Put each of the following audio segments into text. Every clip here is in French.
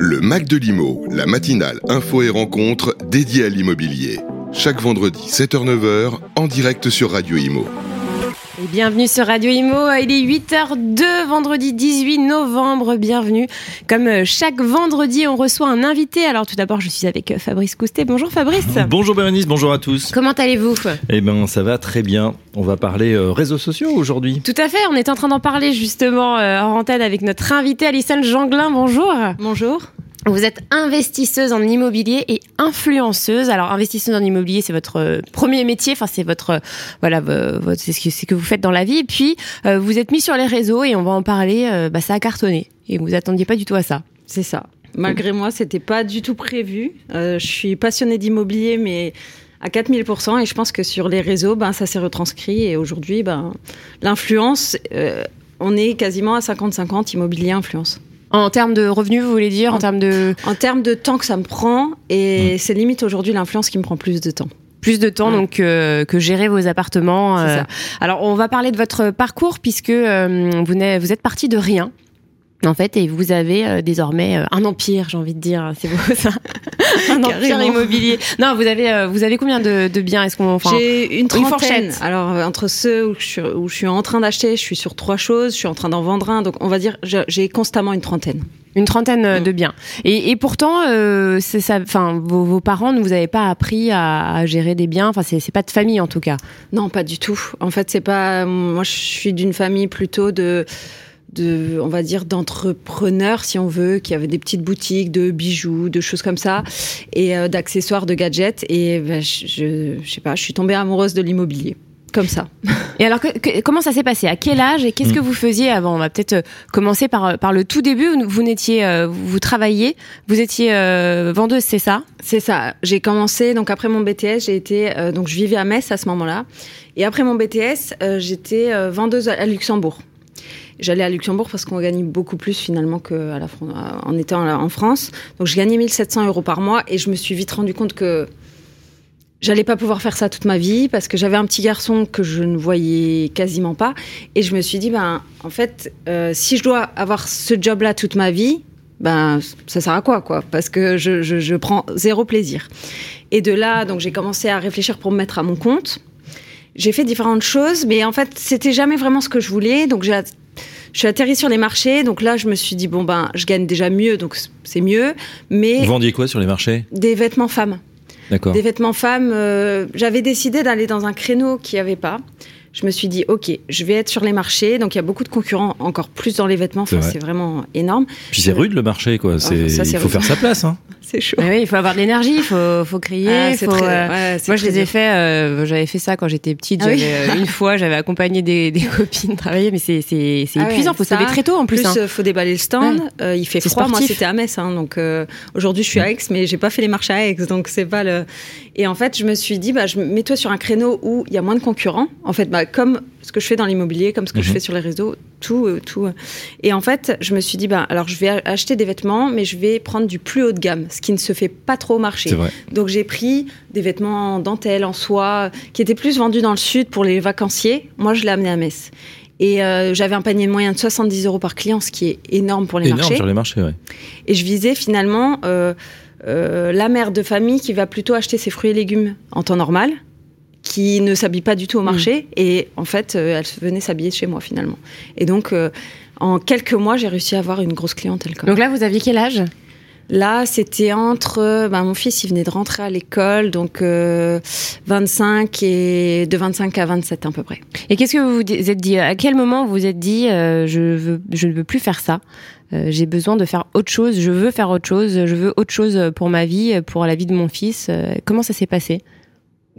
Le Mac de l'Imo, la matinale info et rencontre dédiée à l'immobilier. Chaque vendredi 7h-9h en direct sur Radio Imo. Et bienvenue sur Radio Imo, il est 8h02, vendredi 18 novembre, bienvenue. Comme euh, chaque vendredi, on reçoit un invité. Alors tout d'abord, je suis avec euh, Fabrice Coustet. Bonjour Fabrice. Bonjour Bérénice, bonjour à tous. Comment allez-vous? Eh ben ça va très bien. On va parler euh, réseaux sociaux aujourd'hui. Tout à fait, on est en train d'en parler justement en antenne avec notre invité Alison Janglin. Bonjour. Bonjour. Vous êtes investisseuse en immobilier et influenceuse. Alors, investisseuse en immobilier, c'est votre euh, premier métier. Enfin, c'est votre, euh, voilà, c'est ce que vous faites dans la vie. Et puis, euh, vous êtes mis sur les réseaux et on va en parler. Bah, ça a cartonné. Et vous attendiez pas du tout à ça. C'est ça. Malgré moi, c'était pas du tout prévu. je suis passionnée d'immobilier, mais à 4000%. Et je pense que sur les réseaux, ben, ça s'est retranscrit. Et aujourd'hui, ben, l'influence, on est quasiment à 50-50 immobilier influence. En termes de revenus, vous voulez dire En, termes de... En termes de temps que ça me prend, et mm. c'est limite aujourd'hui l'influence qui me prend plus de temps plus de temps donc euh, que gérer vos appartements. Euh. Alors on va parler de votre parcours puisque euh, vous, vous êtes parti de rien en fait, et vous avez euh, désormais euh, un empire, j'ai envie de dire, c'est beau ça, un empire immobilier. Non, vous avez euh, vous avez combien de, de biens? Est-ce qu'on enfin, J'ai une trentaine. Alors entre ceux où je, suis, où je suis en train d'acheter, je suis sur trois choses, je suis en train d'en vendre un, donc on va dire j'ai constamment une trentaine. Une trentaine mm. de biens. Et, et pourtant, c'est ça. Enfin, vos, vos, parents ne vous avez pas appris à, à gérer des biens? Enfin, c'est pas de famille en tout cas. Non, pas du tout. En fait, c'est pas. Moi, je suis d'une famille plutôt de de, on va dire, d'entrepreneurs, si on veut, qui avaient des petites boutiques de bijoux, de choses comme ça, et euh, d'accessoires, de gadgets. Et ben, je, je, sais pas, je suis tombée amoureuse de l'immobilier. Comme ça. Et alors, comment ça s'est passé? À quel âge et qu'est-ce que mm. vous faisiez avant? On va peut-être euh, commencer par, euh, par le tout début. Vous n'étiez, vous travailliez, vous étiez vendeuse, c'est ça? C'est ça. J'ai commencé donc après mon BTS, j'ai été donc je vivais à Metz à ce moment-là, et après mon BTS, j'étais vendeuse à Luxembourg. J'allais à Luxembourg parce qu'on gagne beaucoup plus finalement qu'en en étant en France. Donc je gagnais 1700 euros par mois et je me suis vite rendu compte que j'allais pas pouvoir faire ça toute ma vie parce que j'avais un petit garçon que je ne voyais quasiment pas. Et je me suis dit ben en fait euh, si je dois avoir ce job là toute ma vie ben ça sert à quoi quoi? Parce que je, je, je prends zéro plaisir. Et de là donc j'ai commencé à réfléchir pour me mettre à mon compte j'ai fait différentes choses mais en fait c'était jamais vraiment ce que je voulais donc j'ai je suis atterri sur les marchés, donc là, je me suis dit, bon, ben, je gagne déjà mieux, donc c'est mieux. Mais. Vous vendiez quoi sur les marchés? Des vêtements femmes. D'accord. Des vêtements femmes. Euh, j'avais décidé d'aller dans un créneau qui n'y avait pas je me suis dit, OK, je vais être sur les marchés. Donc, il y a beaucoup de concurrents, encore plus dans les vêtements. c'est vraiment énorme. Puis c'est rude le marché, quoi. Ah, il faut faire sa place. Hein. c'est chaud. oui, il faut avoir de l'énergie, il faut, faut crier. Ah, euh, moi, je les ai fait, euh, j'avais fait ça quand j'étais petite. Ah euh, une fois, j'avais accompagné des, des, copines travailler, mais c'est épuisant. Il faut se lever très tôt en plus. Plus, il faut déballer le stand. il fait froid. Moi, c'était à Metz. Hein, donc, aujourd'hui, je suis à Aix, mais j'ai pas fait les marchés à Aix. Donc, c'est pas le. Et en fait, je me suis dit, bah, je mets-toi sur un créneau où il y a moins de concurrents. En fait, bah, comme ce que je fais dans l'immobilier, comme ce que je mhm. fais sur les réseaux, tout, euh, tout. Euh. Et en fait, je me suis dit, ben, alors je vais acheter des vêtements, mais je vais prendre du plus haut de gamme, ce qui ne se fait pas trop au marché. Donc j'ai pris des vêtements en dentelle, en soie, qui étaient plus vendus dans le sud pour les vacanciers. Moi, je l'ai amené à Metz. Et euh, j'avais un panier moyen de 70 euros par client, ce qui est énorme pour les énorme marchés. sur les marchés, ouais. Et je visais finalement la mère de famille qui va plutôt acheter ses fruits et légumes en temps normal qui ne s'habille pas du tout au marché. Mm. Et en fait, euh, elle venait s'habiller chez moi finalement. Et donc, euh, en quelques mois, j'ai réussi à avoir une grosse clientèle. Donc là, vous aviez quel âge? Là, c'était entre. Ben, mon fils, il venait de rentrer à l'école, donc 25 euh, et de 25 à 27 à peu près. Et qu'est-ce que vous vous êtes dit À quel moment vous vous êtes dit je veux, je ne veux plus faire ça J'ai besoin de faire autre chose. Je veux faire autre chose. Je veux autre chose pour ma vie, pour la vie de mon fils. comment ça s'est passé?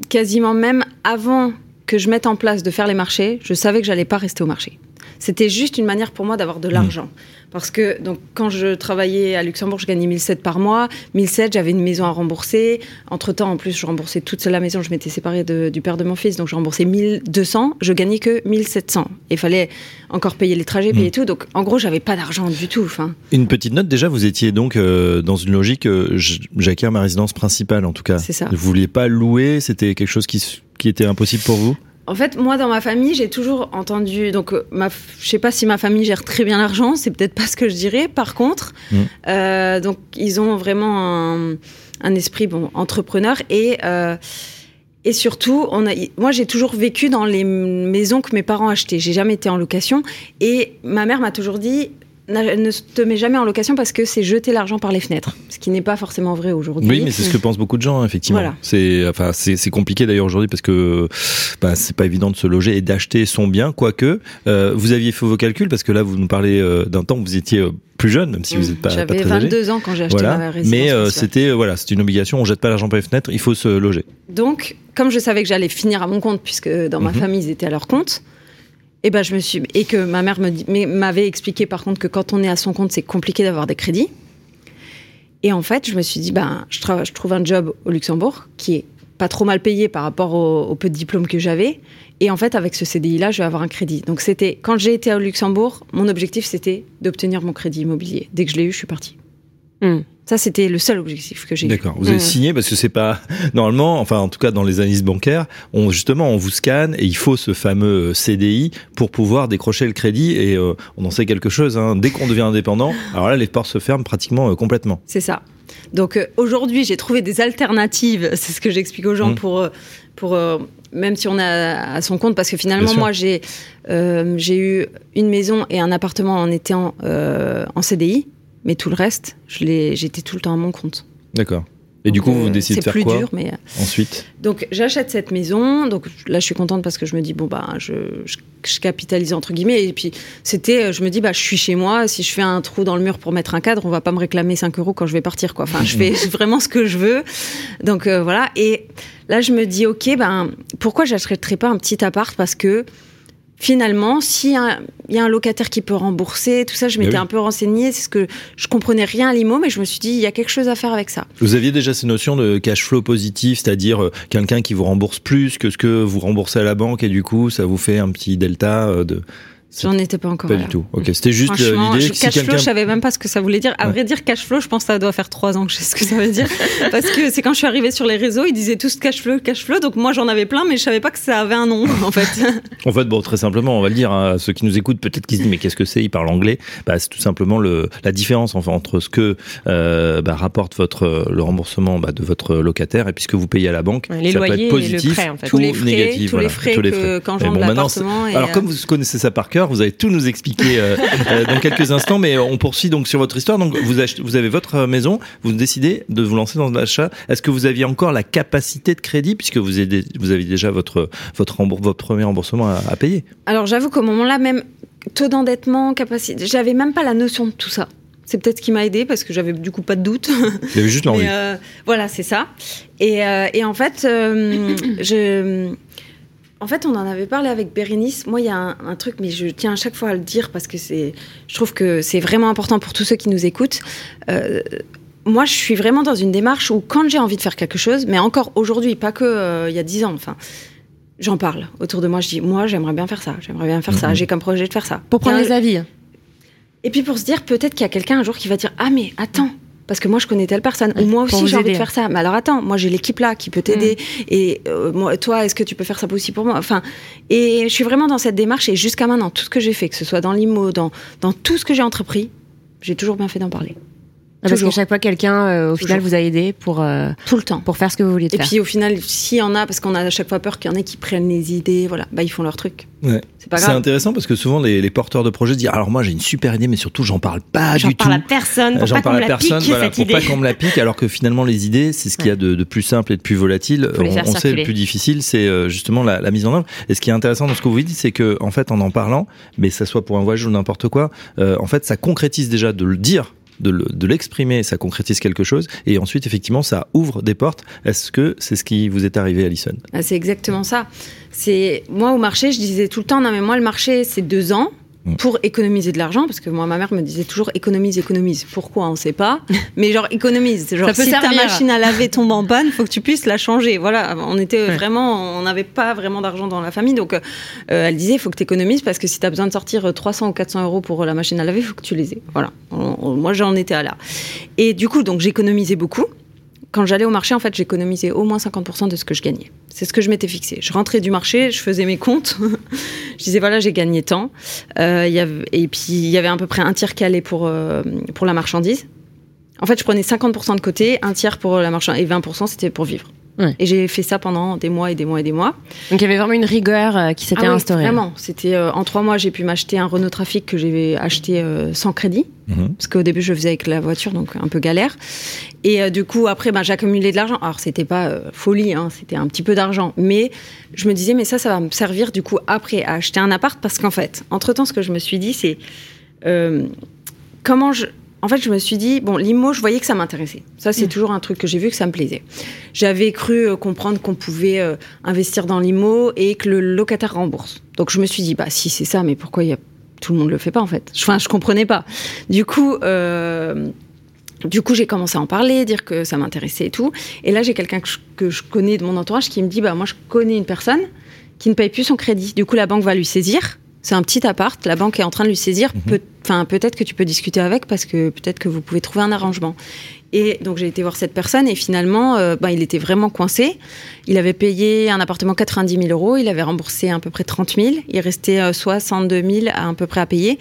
Quasiment même avant que je mette en place de faire les marchés, je savais que j'allais pas rester au marché. C'était juste une manière pour moi d'avoir de l'argent. Mmh. Parce que donc quand je travaillais à Luxembourg, je gagnais 1007 par mois. 1007, j'avais une maison à rembourser. Entre temps, en plus, je remboursais toute la maison. Je m'étais séparée du père de mon fils, donc je remboursais 1200. Je gagnais que 1700. Il fallait encore payer les trajets, payer mmh. tout. Donc en gros, j'avais pas d'argent du tout. Enfin. Une petite note déjà, vous étiez donc euh, dans une logique. Euh, j'acquiers ma résidence principale, en tout cas. C'est ça. Vous vouliez pas louer. C'était quelque chose qui qui était impossible pour vous? En fait, moi, dans ma famille, j'ai toujours entendu. Donc, euh, ma, je sais pas si ma famille gère très bien l'argent, c'est peut-être pas ce que je dirais. Par contre, Mm. euh, donc, ils ont vraiment un, un esprit bon, entrepreneur et. euh, et surtout, on a, moi, j'ai toujours vécu dans les maisons que mes parents achetaient. J'ai jamais été en location. Et ma mère m'a toujours dit ne te mets jamais en location parce que c'est jeter l'argent par les fenêtres. Ce qui n'est pas forcément vrai aujourd'hui. Oui, mais c'est ce que pensent beaucoup de gens, effectivement. Voilà. C'est enfin c'est compliqué d'ailleurs aujourd'hui parce que bah, c'est pas évident de se loger et d'acheter son bien, quoique euh, vous aviez fait vos calculs parce que là vous nous parlez euh, d'un temps où vous étiez euh, plus jeune, même si vous n'êtes pas, pas. J'avais très âgé. 22 ans quand j'ai acheté ma Voilà, résidence. mais c'était voilà, c'est une obligation. On jette pas l'argent par les fenêtres, il faut se loger. Donc, comme je savais que j'allais finir à mon compte, puisque dans ma Mhm. famille, ils étaient à leur compte, et ben je me suis et que ma mère m'avait expliqué par contre que quand on est à son compte, c'est compliqué d'avoir des crédits. Et en fait, je me suis dit ben je, trouve un job au Luxembourg qui est pas trop mal payé par rapport au, peu de diplôme que j'avais. Et en fait, avec ce CDI là, je vais avoir un crédit. Donc c'était quand j'ai été au Luxembourg, mon objectif c'était d'obtenir mon crédit immobilier. Dès que je l'ai eu, je suis partie. Hmm. Ça c'était le seul objectif que j'ai. eu. D'accord. Vous avez Mhm. signé parce que c'est pas normalement, enfin en tout cas dans les analyses bancaires, on justement on vous scanne et il faut ce fameux euh, CDI pour pouvoir décrocher le crédit et euh, on en sait quelque chose. Hein. Dès qu'on devient indépendant, alors là les portes se ferment pratiquement euh, complètement. C'est ça. Donc euh, aujourd'hui, j'ai trouvé des alternatives. C'est ce que j'explique aux gens Mm. pour, pour même si on est à, son compte, parce que finalement, moi, j'ai euh, j'ai eu une maison et un appartement en étant euh, en CDI, mais tout le reste, je l'ai- j'étais tout le temps à mon compte. D'accord. Et du coup, vous euh, décidez de C'est faire plus quoi dur, mais euh, ensuite? Donc j'achète cette maison. Donc là, je suis contente parce que je me dis bon bah je, je, je capitalise entre guillemets. Et puis c'était, euh, je me dis bah je suis chez moi. Si je fais un trou dans le mur pour mettre un cadre, on va pas me réclamer 5 euros quand je vais partir quoi. Enfin, je fais vraiment ce que je veux. Donc euh, voilà. Et là, je me dis ok ben pourquoi j'achèterais pas un petit appart? Parce que Finalement, s'il y, y a un locataire qui peut rembourser, tout ça, je m'étais oui. un peu renseignée. C'est ce que je comprenais rien à l'IMO, mais je me suis dit, il y a quelque chose à faire avec ça. Vous aviez déjà ces notions de cash flow positif, c'est-à-dire euh, quelqu'un qui vous rembourse plus que ce que vous remboursez à la banque et du coup ça vous fait un petit delta euh, de. J'en étais pas encore Pas là. du tout. Ok, c'était juste euh, Franchement, l'idée si cash flow, je savais même pas ce que ça voulait dire. À Ouais. vrai dire, cash flow, je pense que ça doit faire trois ans que je sais ce que ça veut dire. Parce que c'est quand je suis arrivée sur les réseaux, ils disaient tous cash flow, cash flow. Donc moi, j'en avais plein, mais je savais pas que ça avait un nom, en fait. En fait, bon, très simplement, on va le dire hein, à ceux qui nous écoutent, peut-être qu'ils se disent mais qu'est-ce que c'est? Ils parlent anglais. Bah, c'est tout simplement le la différence enfin entre ce que euh, bah, rapporte votre le remboursement bah, de votre locataire et puis ce que vous payez à la banque. Ouais, les ça peut loyers et être le positif prêt, en fait. ou tous les frais, négatif. tous voilà, les frais tous les que frais. quand bon, et, Alors euh, comme vous connaissez ça par cœur, vous allez tout nous expliquer euh, euh, dans quelques instants, mais on poursuit donc sur votre histoire. Donc vous, achetez- vous avez votre euh, maison, vous décidez de vous lancer dans l'achat. Est-ce que vous aviez encore la capacité de crédit puisque vous avez, vous avez déjà votre votre, rembour- votre premier remboursement à, à payer? Alors j'avoue qu'au moment-là, même taux d'endettement, capacité, j'avais même pas la notion de tout ça. C'est peut-être ce qui m'a aidé parce que j'avais du coup pas de doute. Avez juste l'envie. Euh, voilà, c'est ça. Et, euh, et en fait, je. En fait, on en avait parlé avec Bérénice. Moi, il y a un, un truc, mais je tiens à chaque fois à le dire parce que c'est, je trouve que c'est vraiment important pour tous ceux qui nous écoutent. Euh, moi, je suis vraiment dans une démarche où, quand j'ai envie de faire quelque chose, mais encore aujourd'hui, pas que euh, il y a dix ans, enfin, j'en parle autour de moi. Je dis, moi, j'aimerais bien faire ça, j'aimerais bien faire ça, Mhm. j'ai comme projet de faire ça. Pour prendre les avis. et puis pour se dire, peut-être qu'il y a quelqu'un un jour qui va dire Ah, mais attends, parce que moi je connais telle personne, ou moi aussi j'ai envie de faire ça. Mais alors attends, moi j'ai l'équipe là qui peut t'aider. Et euh, moi, toi, est-ce que tu peux faire ça aussi pour moi? Enfin, et je suis vraiment dans cette démarche. Et jusqu'à maintenant, tout ce que j'ai fait, que ce soit dans l'IMO, dans, dans tout ce que j'ai entrepris, j'ai toujours bien fait d'en parler. Parce Toujours. que chaque fois, quelqu'un, euh, au final, vous a aidé pour, euh, Tout le temps. pour faire ce que vous vouliez Et faire. puis au final, s'il y en a, parce qu'on a à chaque fois peur qu'il y en ait qui prennent les idées, voilà, bah ils font leur truc. Ouais. C'est pas C'est grave. intéressant parce que souvent les, les porteurs de projets disent alors moi j'ai une super idée mais surtout j'en parle pas J'en du parle tout. à personne pour J'en pas qu'on parle à personne, pique, voilà, cette pour idée. pas qu'on me la pique, alors que finalement les idées, c'est ce qu'il y a de, de plus simple et de plus volatile. Faut les On, faire on sait le plus difficile, c'est euh, justement la, la mise en œuvre. Et ce qui est intéressant dans ce que vous dites, c'est que en fait, en en parlant, mais ça soit pour un voyage ou n'importe quoi, euh, en fait, ça concrétise déjà de le dire. De le- de l'exprimer, ça concrétise quelque chose, et ensuite effectivement ça ouvre des portes. Est-ce que c'est ce qui vous est arrivé, Alison? Ah, C'est exactement ça. C'est moi au marché, je disais tout le temps non mais moi le marché c'est deux ans. Pour économiser de l'argent parce que moi ma mère me disait toujours économise économise. Pourquoi on sait pas, mais genre économise. Genre Ça peut si ta machine à laver tombe en panne, faut que tu puisses la changer. Voilà, on était Ouais. vraiment, on n'avait pas vraiment d'argent dans la famille donc euh, elle disait faut que tu économises parce que si tu as besoin de sortir euh, 300 ou 400 euros pour euh, la machine à laver, faut que tu les aies. Voilà. On- on- moi j'en étais à là. Et du coup donc j'économisais beaucoup quand j'allais au marché, en fait, j'économisais au moins 50% de ce que je gagnais. C'est ce que je m'étais fixé. Je rentrais du marché, je faisais mes comptes. je disais, voilà, j'ai gagné tant. Euh, et puis, il y avait à peu près un tiers qui allait pour, euh, pour la marchandise. En fait, je prenais 50% de côté, un tiers pour la marchandise, et 20% c'était pour vivre. Et j'ai fait ça pendant des mois et des mois et des mois. Donc il y avait vraiment une rigueur euh, qui s'était ah instaurée. Vraiment, c'était euh, en trois mois j'ai pu m'acheter un Renault Trafic que j'avais acheté euh, sans crédit, mhm. parce qu'au début je faisais avec la voiture donc un peu galère. Et du coup après ben, j'accumulais de l'argent. Alors c'était pas folie, hein, c'était un petit peu d'argent, mais je me disais mais ça ça va me servir du coup après à acheter un appart parce qu'en fait entre temps ce que je me suis dit c'est comment je en fait, je me suis dit, bon, l'IMO, je voyais que ça m'intéressait. Ça, c'est mm. toujours un truc que j'ai vu que ça me plaisait. J'avais cru euh, comprendre qu'on pouvait euh, investir dans l'IMO et que le locataire rembourse. Donc, je me suis dit, bah, si c'est ça, mais pourquoi y a... tout le monde le fait pas, en fait? Enfin, je comprenais pas. Du coup, euh... Du coup, j'ai commencé à en parler, dire que ça m'intéressait et tout. Et là, j'ai quelqu'un que, que je, connais de mon entourage qui me dit, bah, moi, je connais une personne qui ne paye plus son crédit. Du coup, la banque va lui saisir c'est un petit appart, la banque est en train de lui saisir. Mhm. Peut-être que tu peux discuter avec parce que peut-être que vous pouvez trouver un arrangement. Et donc j'ai été voir cette personne et finalement, euh, ben, il était vraiment coincé. Il avait payé un appartement 90 000 euros, il avait remboursé à peu près 30 000, il restait 62 euh, 000 à, à peu près à payer.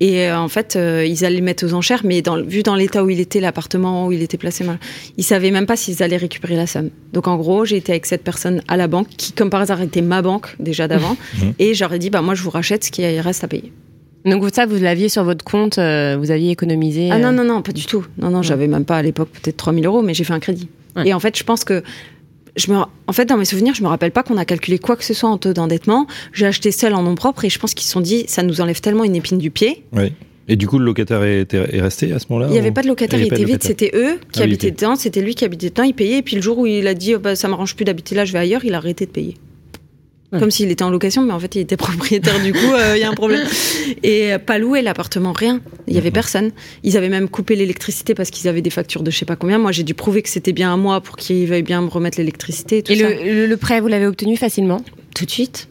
Et euh, en fait, euh, ils allaient le mettre aux enchères, mais dans, vu dans l'état où il était, l'appartement où il était placé, ils savaient même pas s'ils allaient récupérer la somme. Donc en gros, j'ai été avec cette personne à la banque, qui comme par hasard était ma banque déjà d'avant, mmh. et j'aurais dit, bah moi je vous rachète ce qui reste à payer. Donc ça, vous l'aviez sur votre compte, euh, vous aviez économisé Ah non, non, non, pas du tout. Non, non, j'avais même pas à l'époque peut-être 3000 euros, mais j'ai fait un crédit. Et en fait, je pense que je me, en fait, dans mes souvenirs, je me rappelle pas qu'on a calculé quoi que ce soit en taux d'endettement. J'ai acheté seul en nom propre et je pense qu'ils se sont dit, ça nous enlève tellement une épine du pied. Oui. Et du coup, le locataire est, est resté à ce moment-là Il n'y avait pas de locataire, il, était vide, c'était eux qui ah habitaient dedans, c'était lui qui habitait dedans, il payait, et puis le jour où il a dit oh, bah, ça m'arrange plus d'habiter là, je vais ailleurs, il a arrêté de payer. Comme s'il était en location, mais en fait il était propriétaire, du coup euh, il y a un problème. Et euh, pas loué l'appartement, rien. Il n'y avait mhm. personne. Ils avaient même coupé l'électricité parce qu'ils avaient des factures de je sais pas combien. Moi j'ai dû prouver que c'était bien à moi pour qu'ils veuillent bien me remettre l'électricité. Et, Le, le prêt, vous l'avez obtenu facilement? Tout de suite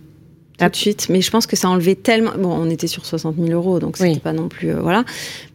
tout de suite. Mais je pense que ça enlevait tellement. Bon, on était sur 60 000 euros, donc c'était pas non plus. Euh, voilà.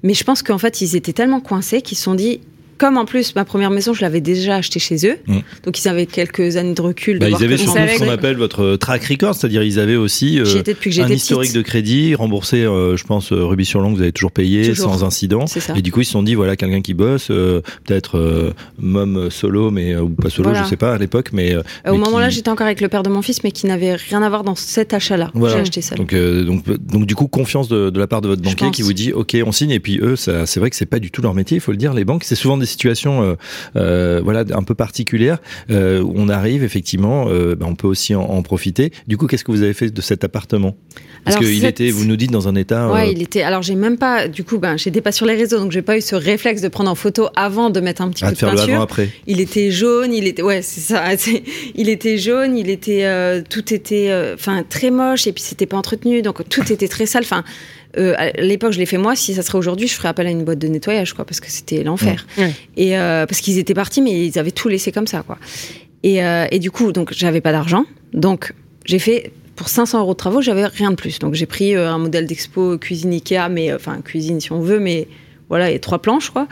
Mais je pense qu'en fait, ils étaient tellement coincés qu'ils se sont dit comme en plus ma première maison, je l'avais déjà achetée chez eux, mm. donc ils avaient quelques années de recul. Bah, ils avaient ce qu'on appelle votre track record, c'est-à-dire ils avaient aussi euh, un historique de crédit remboursé. Euh, je pense euh, Ruby sur Long, vous avez toujours payé sans incident. Et du coup ils se sont dit voilà quelqu'un qui bosse, peut-être mom solo mais ou pas solo, je sais pas à l'époque, mais au moment-là j'étais encore avec le père de mon fils, mais qui n'avait rien à voir dans cet achat-là. J'ai acheté ça. Donc, donc donc du coup confiance de, de la part de votre banquier qui vous dit ok on signe et puis eux c'est vrai que c'est pas du tout leur métier, il faut le dire. Les banques c'est souvent des situation euh, euh, voilà un peu particulière euh, où on arrive effectivement, ben, on peut aussi en, profiter. Du coup, qu'est-ce que vous avez fait de cet appartement? Parce qu'il était, vous nous dites, dans un état. Ouais, il était. Alors j'ai même pas. Du coup, ben j'étais pas sur les réseaux, donc j'ai pas eu ce réflexe de prendre en photo avant de mettre un petit ah, peu de, faire peinture. avant après. Il était jaune, il était. Ouais, c'est ça. Il était jaune, il était. tout était, enfin très moche et puis c'était pas entretenu, donc tout était très sale. Enfin. Euh, à l'époque, je l'ai fait moi. Si ça serait aujourd'hui, je ferais appel à une boîte de nettoyage, quoi, parce que c'était l'enfer. Et euh, parce qu'ils étaient partis, mais ils avaient tout laissé comme ça, quoi. Et, euh, et du coup, donc j'avais pas d'argent, donc j'ai fait pour 500 euros de travaux, j'avais rien de plus. Donc j'ai pris un modèle d'expo cuisine Ikea, mais enfin cuisine si on veut, mais voilà, et trois planches, quoi.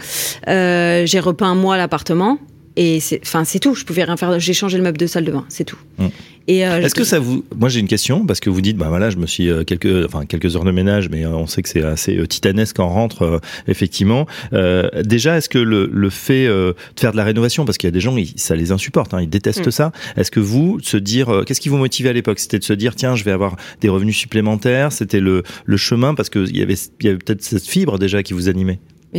j'ai repeint moi l'appartement. Et c'est, enfin, c'est tout. Je pouvais rien faire. J'ai changé le meuble de salle de bain, c'est tout. Euh, Est-ce que ça vous, moi j'ai une question parce que vous dites, bah voilà, je me suis euh, quelques, enfin quelques heures de ménage, mais euh, on sait que c'est assez titanesque en rentre effectivement. déjà, est-ce que le, le fait de faire de la rénovation, parce qu'il y a des gens, ça les insupporte, hein, ils détestent mm. ça. Est-ce que vous, se dire, qu'est-ce qui vous motivait à l'époque? C'était de se dire, tiens, je vais avoir des revenus supplémentaires. C'était le, le chemin parce que il y avait, il y avait peut-être cette fibre déjà qui vous animait.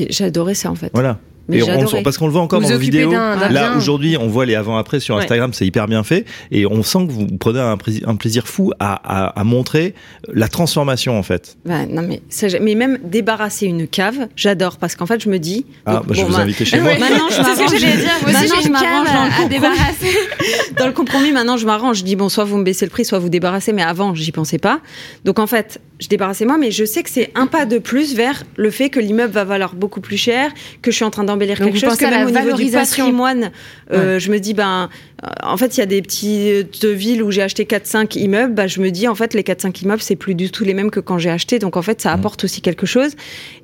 J'adorais ça en fait. Voilà et on, parce qu'on le voit encore dans vos vidéos. Là, aujourd'hui, on voit les avant-après sur Instagram, c'est hyper bien fait. Et on sent que vous prenez un, un plaisir fou à, à, à, montrer la transformation, en fait. Bah, non, mais, mais même débarrasser une cave, j'adore. Parce qu'en fait, je me dis. Ah, bah, je vais vous inviter chez moi. Maintenant, je m'arrange. À, à débarrasser. dans le compromis, maintenant, je m'arrange. Je dis, bon, soit vous me baissez le prix, soit vous débarrassez. Mais avant, j'y pensais pas. Donc, en fait, je débarrassais moi, mais je sais que c'est un pas de plus vers le fait que l'immeuble va valoir beaucoup plus cher, que je suis en train d'en embellir quelque chose, que même au niveau du patrimoine, euh, je me dis, ben, euh, en fait, il y a des petites villes où j'ai acheté 4-5 immeubles, ben, je me dis, en fait, les 4-5 immeubles, c'est plus du tout les mêmes que quand j'ai acheté. Donc, en fait, ça mm. apporte aussi quelque chose.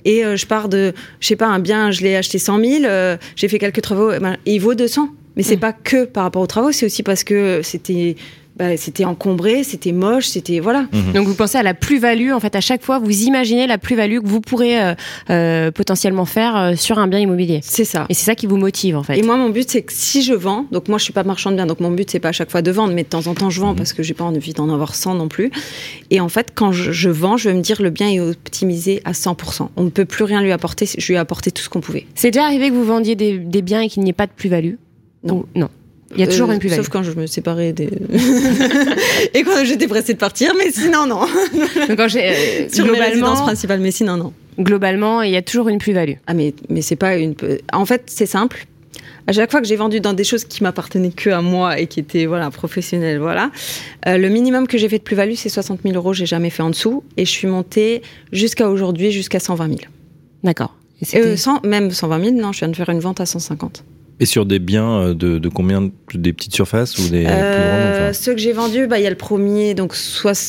Et je pars de, je sais pas, un bien, je l'ai acheté 100 000, j'ai fait quelques travaux, et, ben, il vaut 200. Mais c'est mm. pas que par rapport aux travaux, c'est aussi parce que c'était bah, c'était encombré, c'était moche, c'était voilà. Mhm. Donc vous pensez à la plus-value en fait à chaque fois, vous imaginez la plus-value que vous pourrez euh, euh, potentiellement faire euh, sur un bien immobilier. C'est ça. Et c'est ça qui vous motive en fait. Et moi mon but c'est que si je vends, donc moi je suis pas marchand de biens, donc mon but c'est pas à chaque fois de vendre, mais de temps en temps je vends mhm. parce que j'ai pas envie d'en avoir 100 non plus. Et en fait quand je, vends, je vais me dire le bien est optimisé à 100%. On ne peut plus rien lui apporter, je lui ai apporté tout ce qu'on pouvait. C'est déjà arrivé que vous vendiez des, des biens et qu'il n'y ait pas de plus-value? Non. non? Il y a toujours une plus-value. Sauf quand je me séparais des. et quand j'étais pressée de partir, mais sinon, non. Donc quand j'ai. Euh, Sur globalement. principale, mais sinon, non. Globalement, il y a toujours une plus-value. Ah, mais, mais c'est pas une. En fait, c'est simple. À chaque fois que j'ai vendu dans des choses qui m'appartenaient que à moi et qui étaient voilà professionnelles, voilà, euh, le minimum que j'ai fait de plus-value c'est 60 000 euros. J'ai jamais fait en dessous et je suis montée jusqu'à aujourd'hui jusqu'à 120 000. D'accord. Euh, même 120 000, non, je viens de faire une vente à 150. Et sur des biens euh, de, de combien Des petites surfaces ou des euh, plus grandes Ceux que j'ai vendus, bah, il y a le premier, donc soit.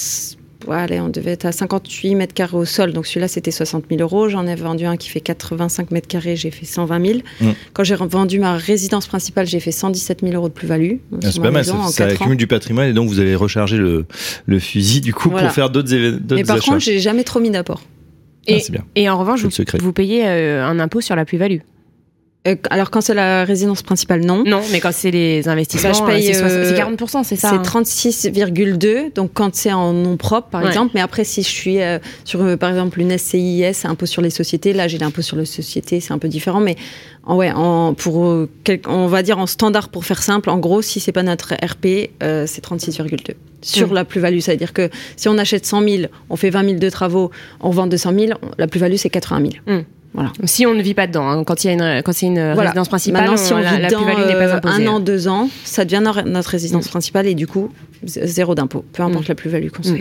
allez, on devait être à 58 mètres carrés au sol, donc celui-là c'était 60 000 euros. J'en ai vendu un qui fait 85 mètres carrés, j'ai fait 120 000. Mm. Quand j'ai vendu ma résidence principale, j'ai fait 117 000 euros de plus-value. Ah, c'est pas mal, ça, ça accumule du patrimoine et donc vous allez recharger le, le fusil du coup pour faire d'autres événements. Mais par contre, j'ai jamais trop mis d'apport. Et, ah, et, en revanche, vous, vous, payez euh, un impôt sur la plus-value. Euh, alors quand c'est la résidence principale, non. Non, mais quand c'est les investissements, bah, je paye, c'est 40%, euh, c'est ça C'est 36,2. Hein. Donc quand c'est en nom propre, par exemple. Mais après, si je suis euh, sur, par exemple, une SCIS, impôt sur les sociétés, là j'ai l'impôt sur les sociétés, c'est un peu différent. Mais en, ouais, en, pour, on va dire en standard pour faire simple, en gros, si c'est pas notre RP, c'est 36,2 sur la plus-value. C'est-à-dire que si on achète 100 000, on fait 20 000 de travaux, on vend 200 000, la plus-value c'est 80 000. Voilà. Si on ne vit pas dedans, hein, quand il y a une, quand c'est une résidence principale, Maintenant, si on, la, plus-value n'est pas imposée. Un an, deux ans, ça devient notre résidence principale et du coup, zéro d'impôt, peu importe mm. la plus-value qu'on mm.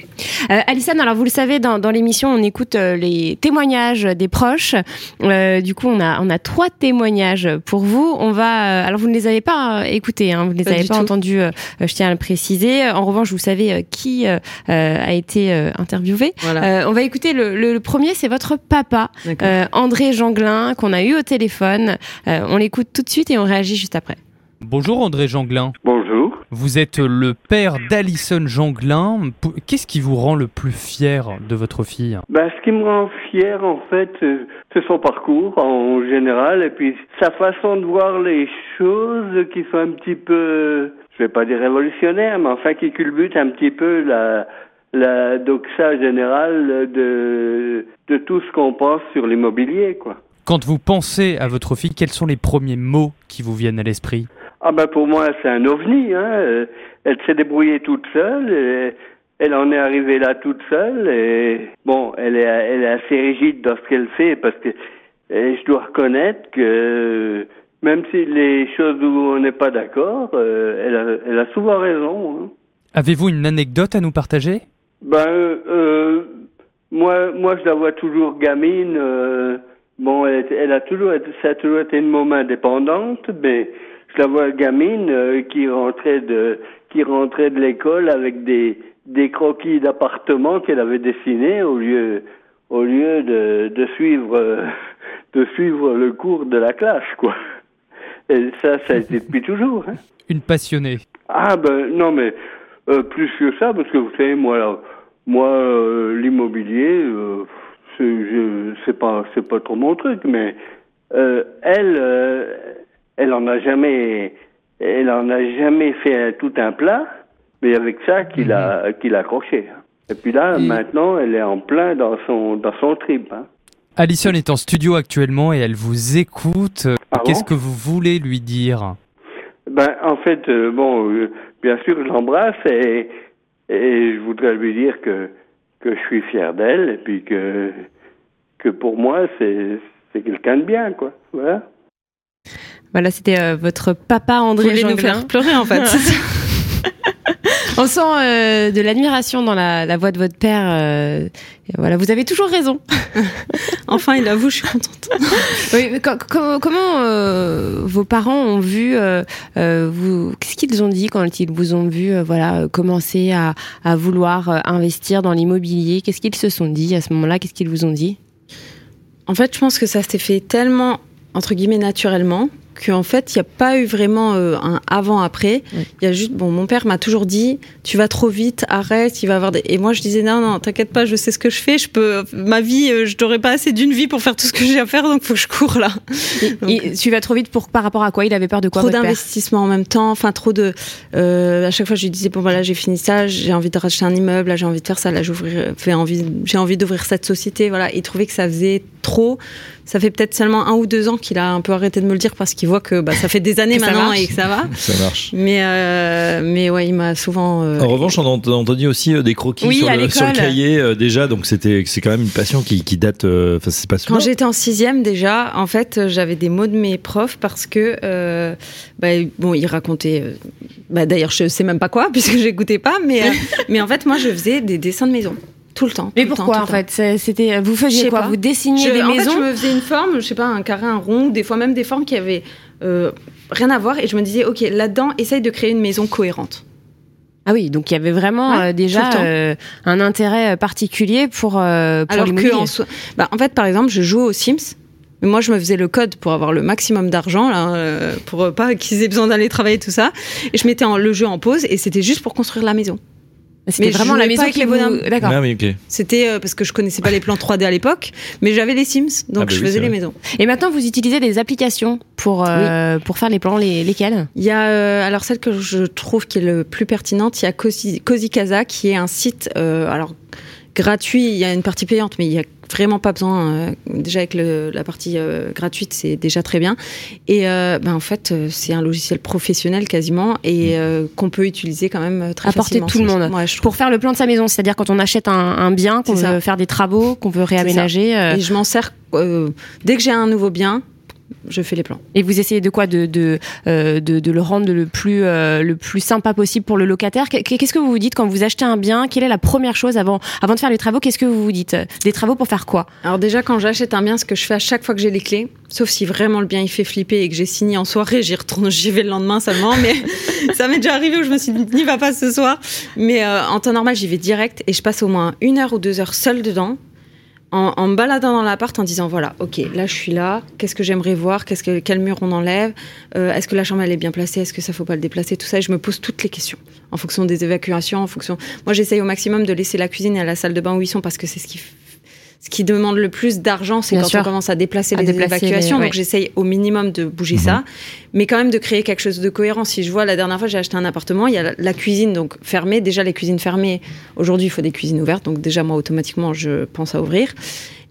Euh, Alison, alors vous le savez, dans, dans l'émission, on écoute euh, les témoignages des proches. Euh, du coup, on a, on a trois témoignages pour vous. On va, euh, alors vous ne les avez pas euh, écoutés, hein, vous ne les avez pas entendus, je tiens à le préciser. En revanche, vous savez qui a été interviewé. Voilà. on va écouter le, le, le premier, c'est votre papa, André Janglin, qu'on a eu au téléphone. on l'écoute tout de suite et on réagit juste après. Bonjour André Janglin. Bonjour. Vous êtes le père d'Alison Janglin. Qu'est-ce qui vous rend le plus fier de votre fille ben, Ce qui me rend fier, en fait, euh, c'est son parcours en général et puis sa façon de voir les choses qui sont un petit peu, je vais pas dire révolutionnaires, mais enfin qui culbutent un petit peu la, la doxa générale de, de tout ce qu'on pense sur l'immobilier, quoi. Quand vous pensez à votre fille, quels sont les premiers mots qui vous viennent à l'esprit? Ah ben pour moi c'est un ovni. Hein. Euh, elle s'est débrouillée toute seule. Et elle en est arrivée là toute seule. Et bon, elle est, elle est assez rigide dans ce qu'elle fait parce que je dois reconnaître que même si les choses où on n'est pas d'accord, euh, elle, a, elle, a, souvent raison. Hein. Avez-vous une anecdote à nous partager? Ben euh, moi, moi je la vois toujours gamine. bon, elle, elle, a toujours, ça a toujours été une maman indépendante, mais je la vois gamine euh, qui rentrait de qui rentrait de l'école avec des des croquis d'appartements qu'elle avait dessinés au lieu au lieu de, de suivre euh, de suivre le cours de la classe quoi. Et ça ça a été depuis toujours. Hein. Une passionnée. Ah ben non mais euh, plus que ça parce que vous savez moi moi l'immobilier c'est pas c'est pas trop mon truc mais elle elle en a jamais, elle en a jamais fait tout un plat, mais avec ça qu'il a, mhm. qu'il a accroché. Et puis là, maintenant, elle est en plein dans son, dans son trip. Hein. Alison est en studio actuellement et elle vous écoute. Ah Qu'est-ce que vous voulez lui dire? Ben, en fait, euh, bon, euh, bien sûr, je l'embrasse et, et je voudrais lui dire que que je suis fier d'elle et puis que que pour moi c'est c'est quelqu'un de bien, quoi. Voilà. Voilà, c'était euh, votre papa André Vous nous faire pleurer en fait. On sent euh, de l'admiration dans la, la, voix de votre père. Euh, voilà, vous avez toujours raison. enfin, il avoue, je suis contente. oui, comment euh, vos parents ont vu vous Qu'est-ce qu'ils ont dit quand ils vous ont vu, voilà, commencer à, à vouloir investir dans l'immobilier? Qu'est-ce qu'ils se sont dit à ce moment-là? Qu'est-ce qu'ils vous ont dit? En fait, je pense que ça s'est fait tellement entre guillemets naturellement qu'en fait, il n'y a pas eu vraiment euh, un avant-après. Il y a juste, bon, mon père m'a toujours dit, tu vas trop vite, arrête, il va avoir des... Et moi, je disais, non, non, t'inquiète pas, je sais ce que je fais, je peux, ma vie, euh, je n'aurai pas assez d'une vie pour faire tout ce que j'ai à faire, donc il faut que je cours là. Et, tu vas trop vite pour, par rapport à quoi? Il avait peur de quoi Trop d'investissement en même temps, enfin, trop de... Euh, à chaque fois, je lui disais, bon, voilà, j'ai fini ça, j'ai envie de racheter un immeuble, là, j'ai envie de faire ça, là, j'ai envie, j'ai envie d'ouvrir cette société, voilà. Il trouvait que ça faisait trop. Ça fait peut-être seulement un ou deux ans qu'il a un peu arrêté de me le dire parce qu'il voit que bah, ça fait des années maintenant et que ça va. Ça marche. Mais, euh, mais ouais, il m'a souvent. Euh, en revanche, on a entendu aussi euh, des croquis sur, le, sur, le, cahier déjà, donc c'était c'est quand même une passion qui, qui date. Enfin, c'est pas Quand j'étais en sixième déjà, en fait, j'avais des mots de mes profs parce que bah, bon, ils racontaient. Bah, D'ailleurs, je sais même pas quoi puisque j'écoutais pas, mais mais en fait, moi, je faisais des dessins de maison. Tout le temps. Mais pourquoi en fait C'était vous faisiez quoi Vous dessiniez des maisons fait, Je me faisais une forme, je sais pas, un carré, un rond, des fois même des formes qui avaient euh, rien à voir, et je me disais, ok, là-dedans, essaye de créer une maison cohérente. Ah oui, donc il y avait vraiment euh, déjà euh, un intérêt particulier pour, pour Alors que en, bah, en fait, par exemple, je joue aux Sims. Mais moi, je me faisais le code pour avoir le maximum d'argent, là, pour pas qu'ils aient besoin d'aller travailler tout ça. Et je mettais le jeu en pause, et c'était juste pour construire la maison. C'était vraiment la maison avec les bonhommes. D'accord. Ah C'était euh, parce que je connaissais pas les plans 3D à l'époque, mais j'avais les Sims, donc ah bah je faisais les maisons. Et maintenant, vous utilisez des applications pour euh, pour faire les plans, les, lesquelles Il y a euh, alors celle que je trouve qui est le plus pertinente, il y a Cozy, Cozy Casa qui est un site alors gratuit. Il y a une partie payante, mais il y a vraiment pas besoin. Euh, déjà avec le, la partie euh, gratuite, c'est déjà très bien. Et euh, ben en fait, c'est un logiciel professionnel quasiment et mm. qu'on peut utiliser quand même très Apporter facilement. tout le monde. pour faire le plan de sa maison, c'est-à-dire quand on achète un, un bien, qu'on veut faire des travaux, qu'on veut réaménager. Et je m'en sers dès que j'ai un nouveau bien je fais les plans. Et vous essayez de quoi de, de, euh, de, de, le rendre le plus, euh, le plus sympa possible pour le locataire? Qu'est-ce que vous vous dites quand vous achetez un bien? Quelle est la première chose avant, avant de faire les travaux? Qu'est-ce que vous vous dites? Des travaux pour faire quoi? Alors déjà, quand j'achète un bien, ce que je fais à chaque fois que j'ai les clés, sauf si vraiment le bien il fait flipper et que j'ai signé en soirée, j'y retourne, j'y vais le lendemain seulement. Mais ça m'est déjà arrivé où je me suis dit, n'y va pas ce soir. Mais euh, en temps normal, j'y vais direct et je passe au moins une heure ou deux heures seule dedans en, me baladant dans l'appart en disant voilà, ok, là je suis là, qu'est-ce que j'aimerais voir, qu'est-ce que quel mur on enlève, euh, est-ce que la chambre elle est bien placée, est-ce que ça faut pas le déplacer, tout ça, et je me pose toutes les questions en fonction des évacuations, en fonction. Moi j'essaye au maximum de laisser la cuisine et la salle de bain où ils sont parce que c'est ce qui ce qui demande le plus d'argent, c'est quand on commence à déplacer les évacuations. Donc j'essaye au minimum de bouger ça, mhm. mais quand même de créer quelque chose de cohérent. Si je vois la dernière fois, j'ai acheté un appartement, il y a la, cuisine donc fermée. Déjà les cuisines fermées. Aujourd'hui, il faut des cuisines ouvertes. Donc déjà moi automatiquement, je pense à ouvrir.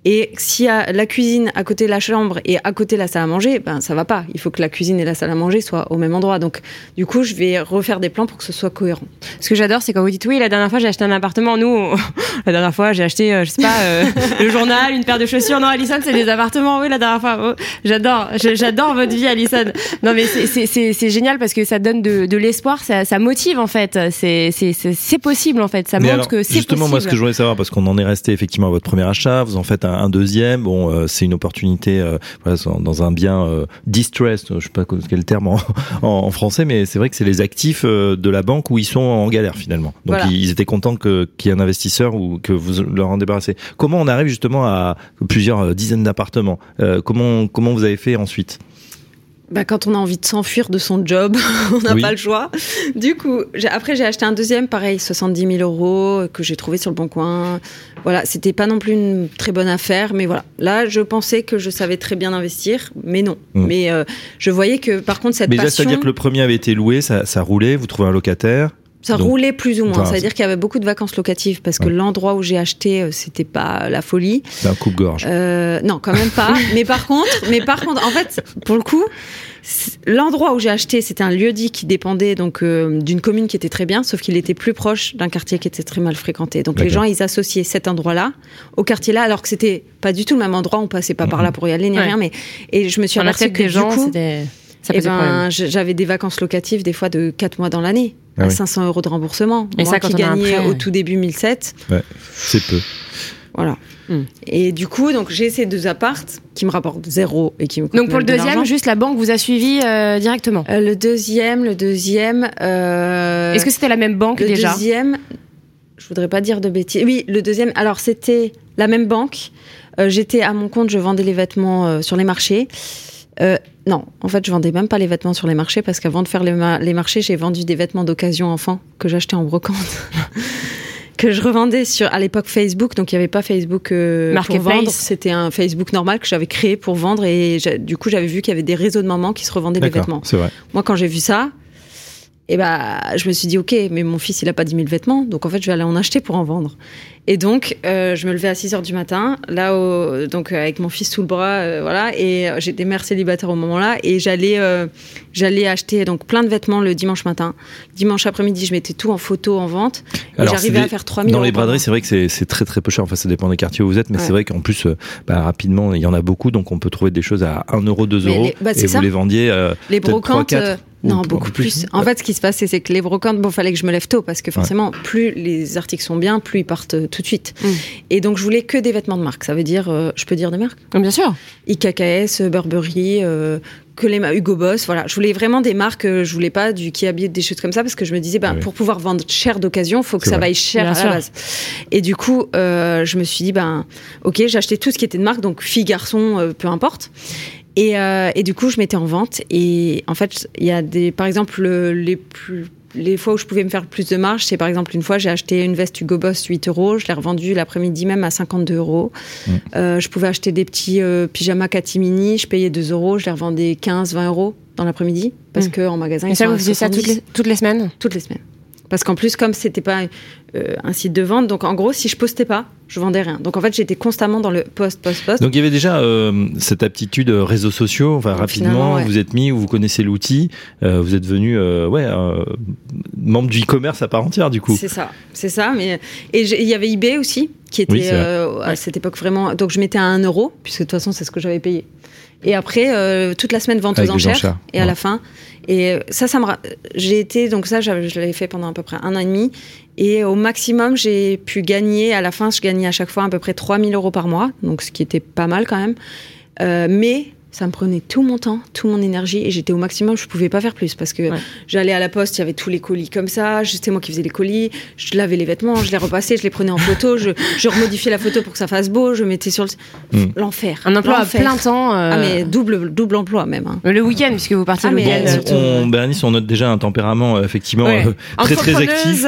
Et s'il y a la cuisine à côté de la chambre et à côté de la salle à manger, ben ça va pas. Il faut que la cuisine et la salle à manger soient au même endroit. Donc du coup, je vais refaire des plans pour que ce soit cohérent. Ce que j'adore, c'est quand vous dites oui, la dernière fois j'ai acheté un appartement. Nous, la dernière fois j'ai acheté, euh, je sais pas, euh, le journal, une paire de chaussures. Non, Alison, c'est des appartements. Oui, la dernière fois. Oh, j'adore, j'adore votre vie, Alison. Non, mais c'est génial parce que ça donne de, de l'espoir, ça, ça, motive en fait. C'est possible en fait. Ça montre que c'est possible. Justement, moi, ce que je voulais savoir, parce qu'on en est resté effectivement à votre premier achat, vous en faites un un, deuxième. Bon, euh, c'est une opportunité euh, voilà, dans un bien euh, distressed, je sais pas quel terme en, en, français, mais c'est vrai que c'est les actifs de la banque où ils sont en galère finalement. Donc ils, étaient contents qu'il y ait un investisseur ou que vous leur en débarrassez. Comment on arrive justement à plusieurs dizaines d'appartements? Comment comment vous avez fait ensuite? Bah, quand on a envie de s'enfuir de son job, on n'a pas le choix. Du coup, après j'ai acheté un deuxième, pareil, 70 000 euros que j'ai trouvé sur le bon coin. Voilà, c'était pas non plus une très bonne affaire, mais voilà. Là, je pensais que je savais très bien investir, mais non. Mmh. Mais euh, je voyais que par contre cette mais passion. c'est-à-dire que le premier avait été loué, ça, ça roulait, vous trouvez un locataire. Ça roulait plus ou moins. C'est-à-dire qu'il y avait beaucoup de vacances locatives parce que l'endroit où j'ai acheté, euh, c'était pas la folie. C'est un coupe-gorge. Euh, non, quand même pas. mais par contre, mais par contre, en fait, pour le coup, l'endroit où j'ai acheté, c'était un lieu-dit qui dépendait donc euh, d'une commune qui était très bien, sauf qu'il était plus proche d'un quartier qui était très mal fréquenté. Donc les gens, ils associaient cet endroit-là au quartier-là, alors que c'était pas du tout le même endroit. On passait pas par là mhm. pour y aller ni rien. Mais et je me suis aperçue que du gens, coup, eh ben, j'avais des vacances locatives des fois de 4 mois dans l'année. à 500 euros de remboursement. Et Moi ça, qui gagnais au tout début 1007. Ouais, c'est peu. Voilà. Hmm. Et du coup, donc j'ai ces deux appartes qui me rapportent zéro et qui me Donc pour le deuxième, juste la banque vous a suivi euh, directement? Euh, le deuxième, le deuxième. Euh, Est-ce que c'était la même banque déjà? Le deuxième, je voudrais pas dire de bêtises. Oui, le deuxième. Alors c'était la même banque. J'étais à mon compte, je vendais les vêtements sur les marchés. Non, en fait, je vendais même pas les vêtements sur les marchés parce qu'avant de faire les, les marchés, j'ai vendu des vêtements d'occasion enfant que j'achetais en brocante. que je revendais sur à l'époque Facebook, donc il n'y avait pas Facebook euh, pour vendre. C'était un Facebook normal que j'avais créé pour vendre et du coup j'avais vu qu'il y avait des réseaux de mamans qui se revendaient des vêtements. Vrai. Moi quand j'ai vu ça, et eh bah, je me suis dit, ok, mais mon fils, il a pas 10 000 vêtements, donc en fait, je vais aller en acheter pour en vendre. Et donc, euh, je me levais à 6 heures du matin, là, au, donc euh, avec mon fils sous le bras, euh, voilà, et j'étais mère célibataire au moment-là, et j'allais, j'allais acheter donc plein de vêtements le dimanche matin. Dimanche après-midi, je mettais tout en photo en vente, et j'arrivais à faire 3 000 Dans les braderies, c'est vrai que c'est très très peu cher. Enfin, ça dépend des quartiers où vous êtes, mais c'est vrai qu'en plus, bah, rapidement, il y en a beaucoup, donc on peut trouver des choses à 1 euro, 2 euros, bah, et vous les vendiez. les brocantes. 3, 4. Non, beaucoup plus. En fait, ce qui se passe, c'est que les brocantes, bon, fallait que je me lève tôt parce que forcément, plus les articles sont bien, plus ils partent euh, tout de suite. Mm. Et donc, je voulais que des vêtements de marque. Ça veut dire, euh, je peux dire des marques? Bien sûr. IKKS, Burberry, euh, que les Hugo Boss. Voilà, je voulais vraiment des marques. je voulais pas du qui habite des choses comme ça parce que je me disais, ben, pour pouvoir vendre cher d'occasion, faut que ça vaille cher à la base. Et du coup, je me suis dit, ben, ok, j'ai acheté tout ce qui était de marque, donc fille, garçon, peu importe. Et, euh, et, du coup, je mettais en vente. Et en fait, il y a des, par exemple, les plus les fois où je pouvais me faire plus de marge, c'est par exemple une fois j'ai acheté une veste Hugo Boss 8 euros, je l'ai revendue l'après-midi même à 52 euros. Mmh. Euh, je pouvais acheter des petits euh, pyjamas Katimini, je payais 2 euros, je les revendais 15, 20 euros dans l'après-midi parce mmh. que en magasin. Et ça, vous faisiez ça toutes les, toutes les semaines? Toutes les semaines. Parce qu'en plus, comme c'était pas euh, un site de vente, donc en gros, si je postais pas, je vendais rien. Donc en fait, j'étais constamment dans le post, post, post. Donc il y avait déjà euh, cette aptitude euh, réseaux sociaux. Enfin, rapidement, vous êtes mis, vous connaissez l'outil, vous êtes devenu ouais membre du e-commerce à part entière du coup. C'est ça, c'est ça. Mais et il y avait eBay aussi qui était à cette époque vraiment. Donc je mettais à 1 euro puisque de toute façon c'est ce que j'avais payé. Et après toute la semaine vente aux enchères, et à la fin et ça, ça me, j'ai été donc ça, je l'avais fait pendant à peu près un an et demi. Et au maximum, j'ai pu gagner. À la fin, je gagnais à chaque fois à peu près 3000 euros par mois, donc ce qui était pas mal quand même. Euh, mais ça me prenait tout mon temps, toute mon énergie et j'étais au maximum, je pouvais pas faire plus parce que j'allais à la poste, il y avait tous les colis comme ça, c'était moi qui faisais les colis, je lavais les vêtements, je les repassais, je les prenais en photo, je, je remodifiais la photo pour que ça fasse beau, je mettais sur le... Hmm. l'enfer. Un emploi à plein temps. Euh, ah mais double double emploi même. Hein. Le week-end puisque vous partez ah, le week-end. On, Bernice, on note déjà un tempérament euh, effectivement euh, très très actif,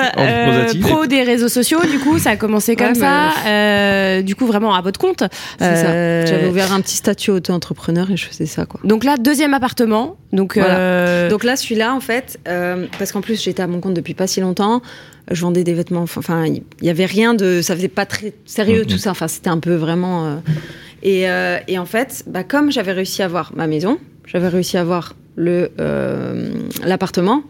pro des réseaux sociaux, du coup ça a commencé comme ça, du coup vraiment à votre compte. J'avais ouvert un petit statut auto-entrepreneur et je faisais ça quoi. Donc là, deuxième appartement. Donc, euh, donc là, celui-là, en fait, euh, parce qu'en plus, j'étais à mon compte depuis pas si longtemps. Je vendais des vêtements. Enfin, il y avait rien de. Ça faisait pas très sérieux tout ça. Enfin, c'était un peu vraiment. Euh, et, et, en fait, bah, comme j'avais réussi à avoir ma maison, j'avais réussi à avoir le l'appartement.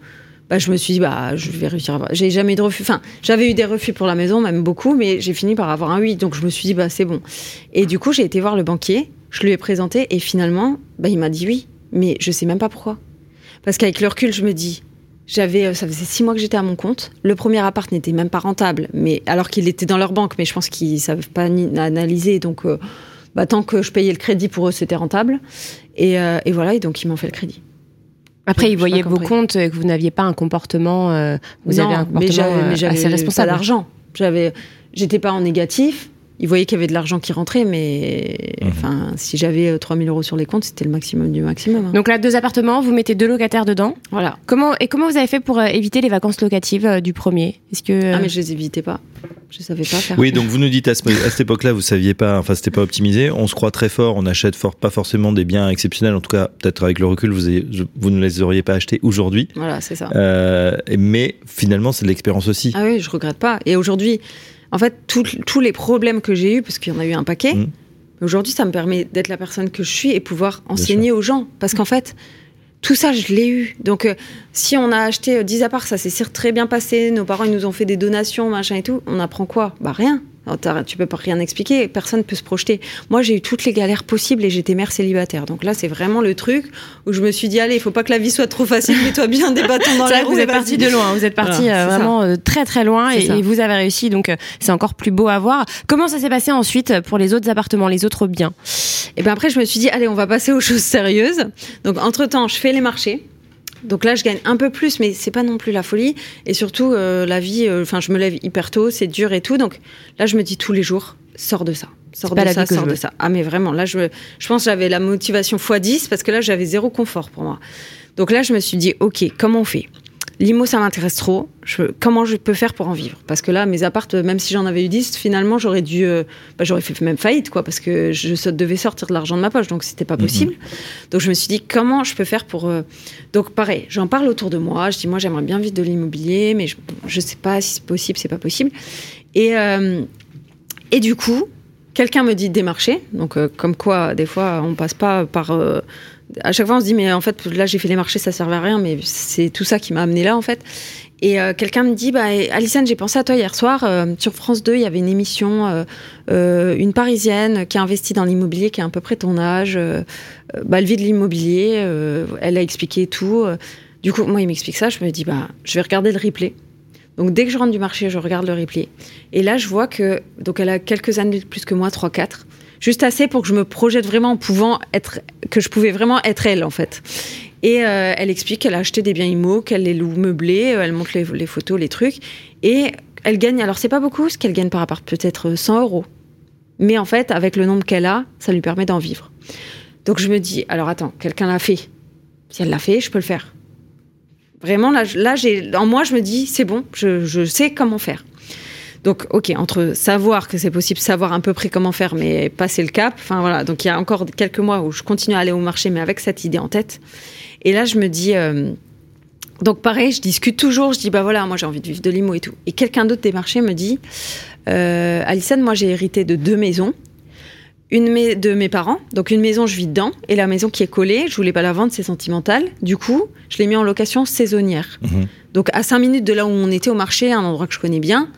Bah, je me suis dit, bah, je vais réussir à avoir. J'ai jamais eu de refus. Enfin, j'avais eu des refus pour la maison, même beaucoup, mais j'ai fini par avoir un oui. Donc, je me suis dit, bah, c'est bon. Et du coup, j'ai été voir le banquier je lui ai présenté et finalement, bah, il m'a dit oui, mais je sais même pas pourquoi. Parce qu'avec le recul, je me dis, j'avais, euh, ça faisait six mois que j'étais à mon compte. Le premier appart n'était même pas rentable, mais alors qu'il était dans leur banque, mais je pense qu'ils savent pas analyser. Donc, euh, bah, tant que je payais le crédit pour eux, c'était rentable. Et, euh, et, voilà, et donc ils m'ont fait le crédit. Après, ils voyaient vos comptes et que vous n'aviez pas un comportement. vous avez un comportement mais j'avais, assez responsable. d'argent. J'avais, j'étais pas en négatif ils voyaient qu'il y avait de l'argent qui rentrait, mais mhm. enfin, si j'avais 3000 euh, euros sur les comptes, c'était le maximum du maximum. Hein. Donc là, deux appartements, vous mettez deux locataires dedans. Voilà. Comment et comment vous avez fait pour euh, éviter les vacances locatives euh, du premier? Est-ce que ah mais je les évitais pas. Je savais pas faire. Oui, donc vous nous dites à, cette époque-là, vous saviez pas, enfin c'était pas optimisé. On se croit très fort, on achète fort, pas forcément des biens exceptionnels. En tout cas, peut-être avec le recul, vous, vous ne les auriez pas achetés aujourd'hui. Voilà, c'est ça. mais finalement, c'est de l'expérience aussi. Ah oui, je regrette pas. Et aujourd'hui, en fait, tous les problèmes que j'ai eus, parce qu'il y en a eu un paquet, mmh. aujourd'hui, ça me permet d'être la personne que je suis et pouvoir enseigner aux gens. Parce qu'en fait, tout ça, je l'ai eu. Donc, euh, si on a acheté 10 euh, apparts, ça s'est très bien passé, nos parents ils nous ont fait des donations, machin et tout, on apprend quoi? Bah rien. Tu peux pas rien expliquer, personne peut se projeter. Moi, j'ai eu toutes les galères possibles et j'étais mère célibataire. Donc là, c'est vraiment le truc où je me suis dit, allez, il faut pas que la vie soit trop facile, mets-toi bien des bâtons dans la roue. Vous êtes parti de loin, vous êtes parti euh, vraiment euh, très très loin et, et, vous avez réussi, donc euh, c'est encore plus beau à voir. Comment ça s'est passé ensuite pour les autres appartements, les autres biens? Et ben après, je me suis dit, allez, on va passer aux choses sérieuses. Donc entre temps, je fais les marchés. Donc là, je gagne un peu plus, mais c'est pas non plus la folie. Et surtout, euh, la vie, euh, enfin, je me lève hyper tôt, c'est dur et tout. Donc là, je me dis tous les jours, sors de ça. Sors de ça, sors de ça. Ah, mais vraiment, là, je, je pense que j'avais la motivation x10 parce que là, j'avais zéro confort pour moi. Donc là, je me suis dit, OK, comment on fait? L'IMO, ça m'intéresse trop. Je, comment je peux faire pour en vivre? Parce que là, mes appartes, même si j'en avais eu 10, finalement, j'aurais dû, euh, bah, j'aurais fait même faillite, quoi, parce que je devais sortir de l'argent de ma poche, donc c'était pas possible. Mhm. Donc je me suis dit, comment je peux faire pour. Euh, donc pareil, j'en parle autour de moi. Je dis, moi, j'aimerais bien vivre de l'immobilier, mais je, je sais pas si c'est possible, c'est pas possible. Et, euh, et du coup, quelqu'un me dit démarcher. Donc, comme quoi, des fois, on passe pas par à chaque fois on se dit mais en fait là j'ai fait les marchés ça servait à rien mais c'est tout ça qui m'a amené là en fait. Et euh, quelqu'un me dit bah Alison j'ai pensé à toi hier soir euh, sur France 2 il y avait une émission euh, une parisienne qui a investi dans l'immobilier qui a à peu près ton âge bah, elle vit de l'immobilier elle a expliqué tout du coup moi il m'explique ça je me dis bah je vais regarder le replay. Donc dès que je rentre du marché je regarde le replay. Et là je vois que donc elle a quelques années plus que moi 3 4 juste assez pour que je me projette vraiment en pouvant être, que je pouvais vraiment être elle en fait. Et euh, elle explique qu'elle a acheté des biens immo, qu'elle les loue meublés, euh, elle montre les, photos, les trucs, et elle gagne. Alors c'est pas beaucoup, ce qu'elle gagne par rapport peut-être 100 euros, mais en fait avec le nombre qu'elle a, ça lui permet d'en vivre. Donc je me dis, alors attends, quelqu'un l'a fait. Si elle l'a fait, je peux le faire. Vraiment, là, là en moi, je me dis, c'est bon, je, je sais comment faire. Donc, ok, entre savoir que c'est possible, savoir à peu près comment faire, mais passer le cap. Enfin voilà. Donc il y a encore quelques mois où je continue à aller au marché, mais avec cette idée en tête. Et là, je me dis. Euh, donc pareil, je discute toujours. Je dis bah voilà, moi j'ai envie de vivre de limo et tout. Et quelqu'un d'autre des marchés me dit, euh, Alison, moi j'ai hérité de deux maisons une de mes parents. Donc une maison, je vis dedans. Et la maison qui est collée, je voulais pas la vendre, c'est sentimental. Du coup, je l'ai mis en location saisonnière. Mhm. Donc à cinq minutes de là où on était au marché, un endroit que je connais bien,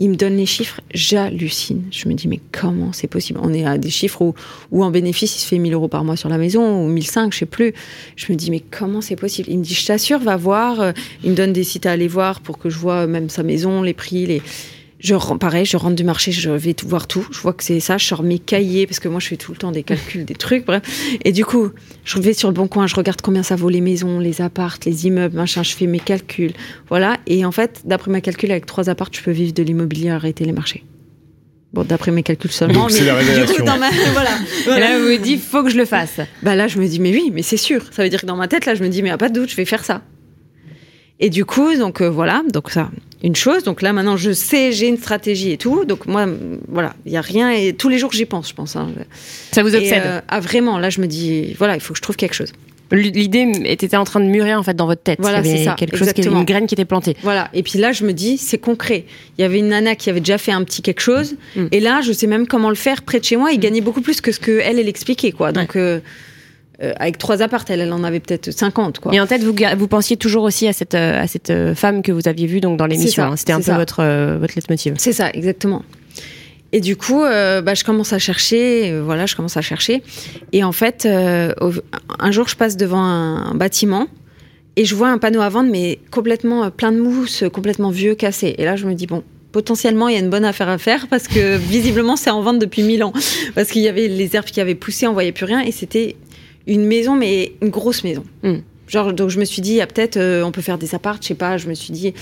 il me donne les chiffres, j'hallucine. Je me dis, mais comment c'est possible? On est à des chiffres où, en bénéfice, il se fait 1000 euros par mois sur la maison, ou 1005, je sais plus. Je me dis, mais comment c'est possible? Il me dit, je t'assure, va voir. Il me donne des sites à aller voir pour que je vois même sa maison, les prix, les je pareil, je rentre du marché, je vais tout voir tout. Je vois que c'est ça, je sors mes cahiers parce que moi je fais tout le temps des calculs, des trucs, bref. Et du coup, je vais sur le bon coin, je regarde combien ça vaut les maisons, les appartes, les immeubles, machin. Je fais mes calculs, voilà. Et en fait, d'après mes calculs, avec trois appartes, je peux vivre de l'immobilier, arrêter les marchés. Bon, d'après mes calculs seulement. C'est la révélation. dans ma... voilà. Et là, vous me dites, faut que je le fasse. Bah là, je me dis, mais oui, mais c'est sûr. Ça veut dire que dans ma tête, là, je me dis, mais a pas de doute, je vais faire ça. Et du coup, donc euh, voilà, donc ça, une chose. Donc là, maintenant, je sais, j'ai une stratégie et tout. Donc moi, voilà, il y a rien. Et tous les jours, j'y pense, je pense. Hein. Ça vous obsède euh, Ah vraiment, là, je me dis, voilà, il faut que je trouve quelque chose. L'idée était en train de mûrir en fait dans votre tête. Voilà, c'est ça. Quelque chose, une graine qui était plantée. Voilà. Et puis là, je me dis, c'est concret. Il y avait une nana qui avait déjà fait un petit quelque chose, mm. et là, je sais même comment le faire près de chez moi. Il mm. gagnait beaucoup plus que ce que elle, elle expliquait, quoi. Donc. Euh, euh, avec trois apparts, elle, en avait peut-être 50. Quoi. Et en tête, vous, vous pensiez toujours aussi à cette, euh, à cette euh, femme que vous aviez vue donc, dans l'émission. Hein. C'était un peu votre, votre leitmotiv. C'est ça, exactement. Et du coup, bah, je commence à chercher, voilà, je commence à chercher. Et en fait, un jour, je passe devant un, bâtiment et je vois un panneau à vendre, mais complètement plein de mousse, complètement vieux, cassé. Et là, je me dis, bon, potentiellement il y a une bonne affaire à faire parce que visiblement c'est en vente depuis mille ans parce qu'il y avait les herbes qui avaient poussé on voyait plus rien et c'était une maison, mais une grosse maison. Hmm. Genre, donc je me suis dit, il y a peut-être, euh, on peut faire des apparts, je sais pas, je me suis dit.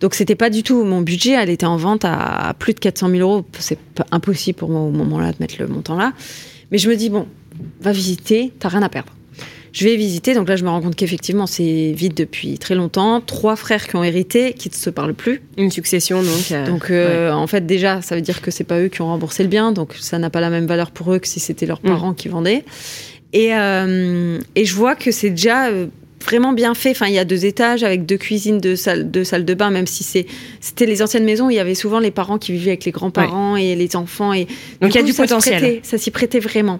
Donc c'était pas du tout mon budget, elle était en vente à, plus de 400 000 euros. C'est impossible pour moi au moment-là de mettre le montant là. Mais je me dis, bon, va visiter, t'as rien à perdre. Je vais visiter, donc là je me rends compte qu'effectivement c'est vide depuis très longtemps. Trois frères qui ont hérité, qui ne se parlent plus. Une succession donc. Euh, donc euh, en fait déjà ça veut dire que c'est pas eux qui ont remboursé le bien, donc ça n'a pas la même valeur pour eux que si c'était leurs hmm. parents qui vendaient. Et, euh, et je vois que c'est déjà euh, vraiment bien fait. Enfin, il y a deux étages avec deux cuisines, deux salles, deux salles de bain, même si c'est, c'était les anciennes maisons où il y avait souvent les parents qui vivaient avec les grands-parents et les enfants. Et Donc il y a du potentiel. ça s'y prêtait vraiment.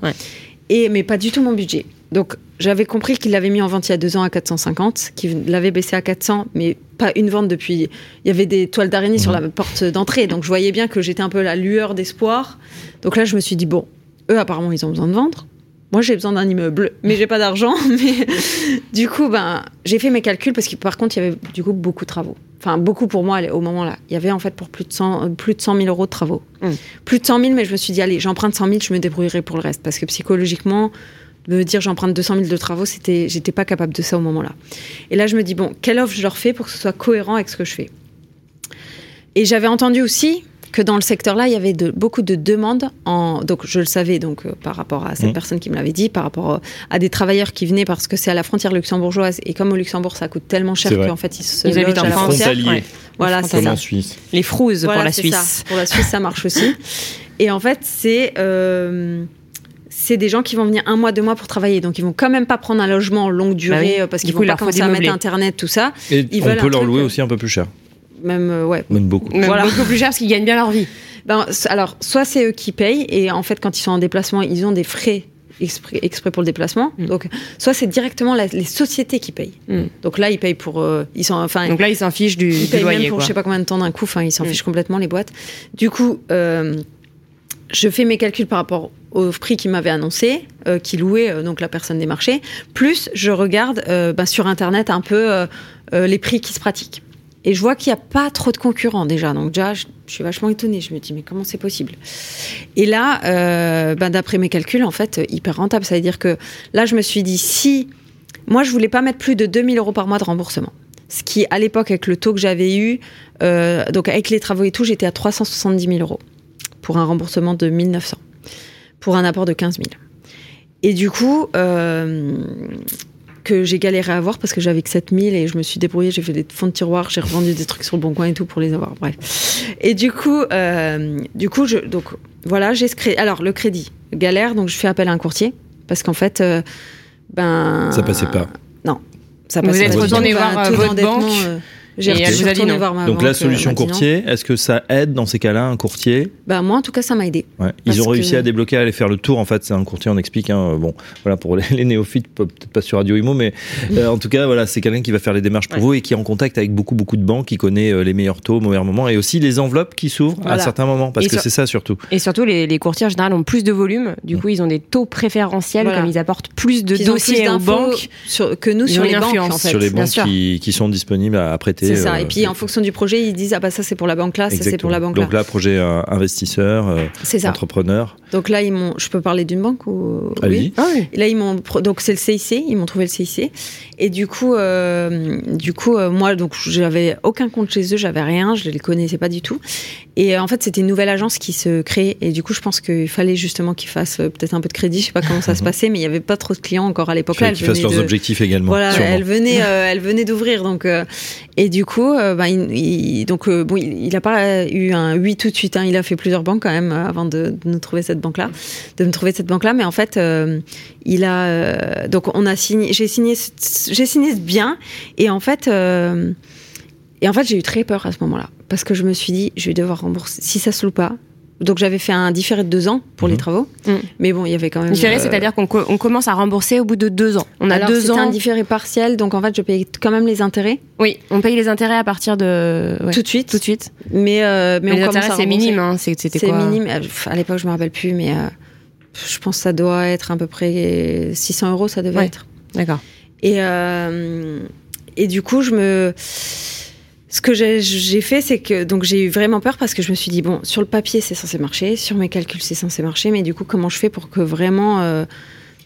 Et, mais pas du tout mon budget. Donc j'avais compris qu'il l'avait mis en vente il y a deux ans à 450, qu'il l'avait baissé à 400, mais pas une vente depuis. Il y avait des toiles d'araignée sur la porte d'entrée, donc je voyais bien que j'étais un peu la lueur d'espoir. Donc là, je me suis dit bon, eux apparemment ils ont besoin de vendre. Moi, j'ai besoin d'un immeuble, mais j'ai pas d'argent. Mais du coup, ben, j'ai fait mes calculs parce que par contre, il y avait du coup beaucoup de travaux. Enfin, beaucoup pour moi au moment-là. Il y avait en fait pour plus de 100, plus de 100 000 euros de travaux. Mm. Plus de 100 000, mais je me suis dit, allez, j'emprunte 100 000, je me débrouillerai pour le reste. Parce que psychologiquement, me dire j'emprunte 200 000 de travaux, c'était, j'étais pas capable de ça au moment-là. Et là, je me dis, bon, quelle offre je leur fais pour que ce soit cohérent avec ce que je fais? Et j'avais entendu aussi que dans le secteur-là, il y avait de, beaucoup de demandes. En, donc, je le savais donc euh, par rapport à cette Mmh. personne qui me l'avait dit, par rapport euh, à des travailleurs qui venaient parce que c'est à la frontière luxembourgeoise et comme au Luxembourg, ça coûte tellement cher qu'en fait ils se Ils habitent logent en à la France. frontière. Ouais. Voilà, c'est Comme ça. en Suisse. Les frouzes Voilà, pour la Suisse. ça. Pour la Suisse, ça marche aussi. Et en fait, c'est euh, c'est des gens qui vont venir un mois, deux mois pour travailler. Donc, ils vont quand même pas prendre un logement en longue durée Bah oui. parce qu'ils vont pas commencer à mettre. Internet, tout ça. Et Ils on peut leur louer aussi un peu plus cher. Même, euh, ouais. Même beaucoup. Même Voilà. beaucoup plus cher parce qu'ils gagnent bien leur vie. Ben, alors, soit c'est eux qui payent, et en fait, quand ils sont en déplacement, ils ont des frais exprès, exprès pour le déplacement. Mm. Donc, soit c'est directement la- les sociétés qui payent. Mm. Donc là, ils payent pour. euh, ils sont, enfin, Donc là, ils s'en fichent du, ils du payent loyer. même pour quoi. je sais pas combien de temps d'un coup. Enfin, ils s'en Mm. fichent complètement les boîtes. Du coup, euh, je fais mes calculs par rapport au prix qu'ils m'avaient annoncé, euh, qui louait euh, donc la personne des marchés. Plus, je regarde euh, ben, sur internet un peu euh, euh, les prix qui se pratiquent. Et je vois qu'il n'y a pas trop de concurrents déjà. Donc déjà, je, suis vachement étonnée. Je me dis, mais comment c'est possible? Et là, ben, d'après mes calculs, en fait, euh, hyper rentable. Ça veut dire que là, je me suis dit, si... Moi, je voulais pas mettre plus de 2000 euros par mois de remboursement. Ce qui, à l'époque, avec le taux que j'avais eu, euh, donc avec les travaux et tout, j'étais à 370 000 euros pour un remboursement de 1900, pour un apport de 15 000. Et du coup, que j'ai galéré à avoir parce que j'avais que 7000 et je me suis débrouillée, j'ai fait des fonds de tiroir, j'ai revendu des trucs sur le bon coin et tout pour les avoir. Bref. Et du coup, euh, du coup, je, donc voilà, j'ai ce crédit. Alors le crédit, galère, donc je fais appel à un courtier parce qu'en fait, euh, ben Ça passait pas. Non, ça Vous passait êtes pas du retourné tout. voir, Enfin, euh, votre d'endettement, banque euh, J'ai retourné voir ma Donc banque, la euh, solution courtier, est-ce que ça aide dans ces cas-là un courtier Bah moi en tout cas ça m'a aidé. Ouais. Ils ont réussi que- à débloquer, à aller faire le tour. En fait, c'est un courtier, on explique. Hein, bon, voilà pour les, les néophytes, peut-être pas sur Radio Imo, mais euh, en tout cas, voilà, c'est quelqu'un qui va faire les démarches pour Ouais. vous et qui est en contact avec beaucoup beaucoup de banques, qui connaît euh, les meilleurs taux au meilleur moment et aussi les enveloppes qui s'ouvrent à certains moments, parce Et que sur- c'est ça surtout. Et surtout, les, les courtiers en général ont plus de volume. Du coup, ils ont des taux préférentiels, Voilà. comme ils apportent plus de ils dossiers plus aux d'infos banques. sur, que nous sur les banques influence en fait. sur les banques qui, qui sont disponibles à, à C'est ça. euh, Et puis en fonction du projet, ils disent ah bah ça c'est pour la banque là, ça c'est pour la banque là. Donc là, projet euh, investisseur, euh, ça. entrepreneur. Donc là ils m'ont. Je peux parler d'une banque ou? Allez-y. Ah oui. Là ils m'ont. Donc c'est le CIC. Ils m'ont trouvé le CIC. Et du coup, euh, du coup, euh, moi donc j'avais aucun compte chez eux, j'avais rien, je les connaissais pas du tout. Et euh, en fait c'était une nouvelle agence qui se créait. Et du coup je pense qu'il fallait justement qu'ils fassent euh, peut-être un peu de crédit. Je sais pas comment ça se passait, mais il y avait pas trop de clients encore à l'époque. qu'ils fassent leurs de- objectifs également. Voilà, sûrement. elle venait, euh, elle venait d'ouvrir, donc euh, et du coup, euh, ben, il, donc euh, bon, il, il a pas eu un oui tout de suite, hein, il a fait plusieurs banques quand même euh, avant de, nous trouver cette banque là, de me trouver cette banque là, mais en fait, il a donc on a signé, j'ai signé, j'ai signé ce bien. Et en fait, et en fait j'ai eu très peur à ce moment là parce que je me suis dit je vais devoir rembourser. Si ça se loue pas. Donc j'avais fait un différé de deux ans pour les Mhm. travaux, Mhm. mais bon il y avait quand même. Différé, euh, c'est-à-dire qu'on co- on commence à rembourser au bout de deux ans. On a alors, deux c'était un ans. différé partiel, donc en fait je payais quand même les intérêts. Oui, on paye les intérêts à partir de. ouais, tout de suite. Tout de suite. Mais, euh, mais, Mais, les on commence intérêts, c'est minime. Hein. C'est- C'était C'est quoi minime. Euh, À l'époque, je me rappelle plus, mais euh, je pense que ça doit être à peu près 600 euros, ça devait Ouais. être. D'accord. Et, euh, et du coup, je me. Ce que j'ai- fait, c'est que donc j'ai eu vraiment peur parce que je me suis dit bon, sur le papier c'est censé marcher, sur mes calculs c'est censé marcher, mais du coup comment je fais pour que vraiment euh,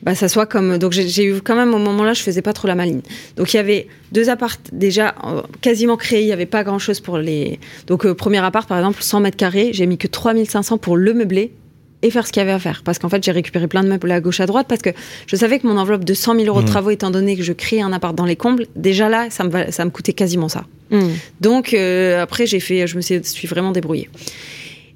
bah, ça soit comme donc j'ai eu quand même au moment là je faisais pas trop la maline. Donc il y avait deux apparts déjà quasiment créés, il y avait pas grand chose pour les donc euh, premier appart par exemple 100 mètres carrés, j'ai mis que 3500 pour le meubler et faire ce qu'il y avait à faire. Parce qu'en fait, j'ai récupéré plein de meubles à gauche, à droite, parce que je savais que mon enveloppe de 100 000 euros de Mhm. travaux, étant donné que je crée un appart dans les combles, déjà là, ça me, ça me coûtait quasiment ça. Hmm. Donc euh, après, j'ai fait, je me suis, suis vraiment débrouillée.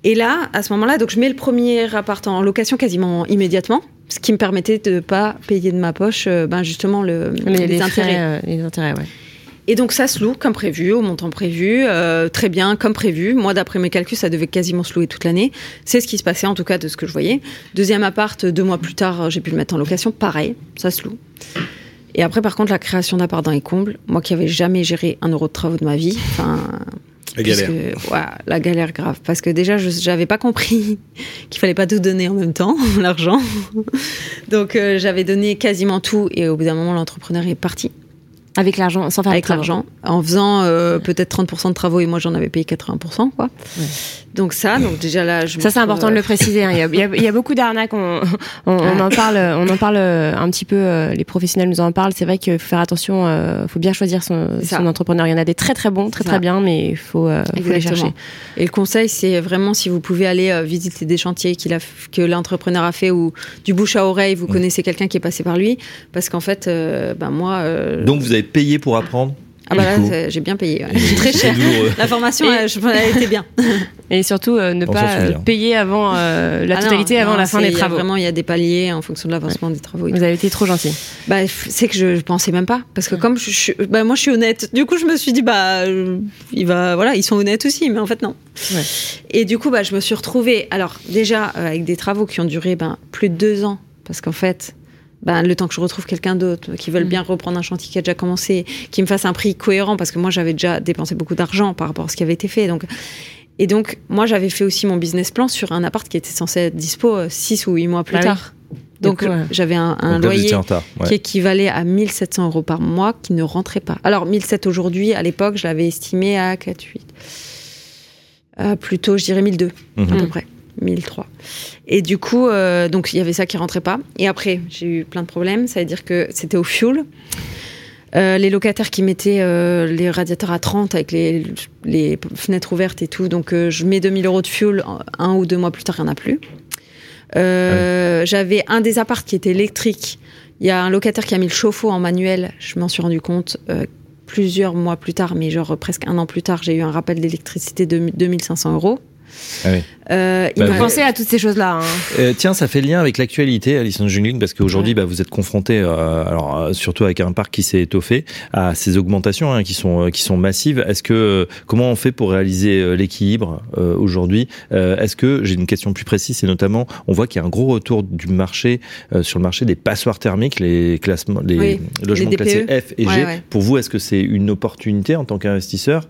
Et là, à ce moment-là, donc je mets le premier appart en location quasiment immédiatement, ce qui me permettait de pas payer de ma poche, euh, ben justement le, Les, les les intérêts. frais, euh, les intérêts, ouais. Et donc ça se loue comme prévu, au montant prévu, euh, très bien, comme prévu. Moi, d'après mes calculs, ça devait quasiment se louer toute l'année. C'est ce qui se passait, en tout cas, de ce que je voyais. Deuxième appart, deux mois plus tard, j'ai pu le mettre en location. Pareil, ça se loue. Et après, par contre, la création d'appart dans les combles, moi qui avais jamais géré un euro de travaux de ma vie, enfin. La galère. La galère grave. Parce que déjà, je n'avais pas compris qu'il fallait pas tout donner en même temps, l'argent. Donc, euh, j'avais donné quasiment tout et au bout d'un moment, l'entrepreneur est parti. Avec l'argent, sans faire Avec l'argent, en faisant euh, peut-être 30% de travaux et moi j'en avais payé 80%. Quoi. Ouais. Donc ça, donc déjà là, je Ça, c'est important de euh, le préciser. hein. Il y, a, il y a- il y a beaucoup d'arnaques. On, on, on en parle, on en parle euh, un petit peu. euh, Les professionnels nous en parlent. C'est vrai qu'il faut faire attention. Il faut bien choisir son, entrepreneur. Il y en a des très très bons, très très bien, mais il faut, euh, faut les chercher. Et le conseil, c'est vraiment si vous pouvez aller euh, visiter des chantiers qu'il a, que l'entrepreneur a fait ou du bouche à oreille, vous connaissez quelqu'un qui est passé par lui, parce qu'en fait, euh, ben moi, euh, Donc vous avez payé pour apprendre? Ah bah là, j'ai bien payé, ouais. très cher. La formation, Et- elle, je- elle était bien. Et surtout, euh, ne On pas euh, payer avant euh, la Ah non, totalité, avant non, la fin des y travaux. Vraiment, il y a des paliers en fonction de l'avancement des travaux. Vous avez été trop gentil. Bah, c'est que je, je pensais même pas parce que comme je, suis- bah moi je suis honnête. Du coup, je me suis dit bah euh, il va voilà, ils sont honnêtes aussi, mais en fait non. Ouais. Et du coup, bah je me suis retrouvée alors déjà euh, avec des travaux qui ont duré ben plus de deux ans parce qu'en fait. Ben, le temps que je retrouve quelqu'un d'autre qui veulent bien reprendre un chantier qui a déjà commencé, qui me fasse un prix cohérent parce que moi j'avais déjà dépensé beaucoup d'argent par rapport à ce qui avait été fait. Donc, et donc moi j'avais fait aussi mon business plan sur un appart qui était censé être dispo 6 ou 8 mois plus oui. tard. Donc ouais. j'avais un, Donc loyer retard. ouais. qui équivalait à 1700 euros par mois qui ne rentrait pas. Alors 1700 aujourd'hui, à l'époque, je l'avais estimé à 4, 8. Euh, plutôt, je dirais 1002 à Mhm. peu près. 1003. Et du coup, euh, donc il y avait ça qui rentrait pas. Et après, j'ai eu plein de problèmes. Ça veut dire que c'était au fuel. Euh, les locataires qui mettaient euh, les radiateurs à 30 avec les, les fenêtres ouvertes et tout. Donc, je mets 2000 euros de fuel. Un ou deux mois plus tard, il n'y en a plus. Euh, J'avais un des apparts qui était électrique. Il y a un locataire qui a mis le chauffe-eau en manuel. Je m'en suis rendu compte plusieurs mois plus tard, mais genre presque un an plus tard, j'ai eu un rappel d'électricité de 2500 euros. Ah oui. Euh, il Bah, vous Pensez à toutes ces choses-là. hein. Euh, tiens, ça fait lien avec l'actualité, Alison Jungling, parce qu'aujourd'hui, bah, vous êtes confronté, euh, alors euh, surtout avec un parc qui s'est étoffé, à ces augmentations hein, qui sont euh, qui sont massives. Est-ce que euh, comment on fait pour réaliser l'équilibre euh, aujourd'hui Euh, Est-ce que j'ai une question plus précise, c'est notamment, on voit qu'il y a un gros retour du marché euh, sur le marché des passoires thermiques, les classements, les Oui, logements les classés DPE. F et G. Ouais. Pour vous, est-ce que c'est une opportunité en tant qu'investisseur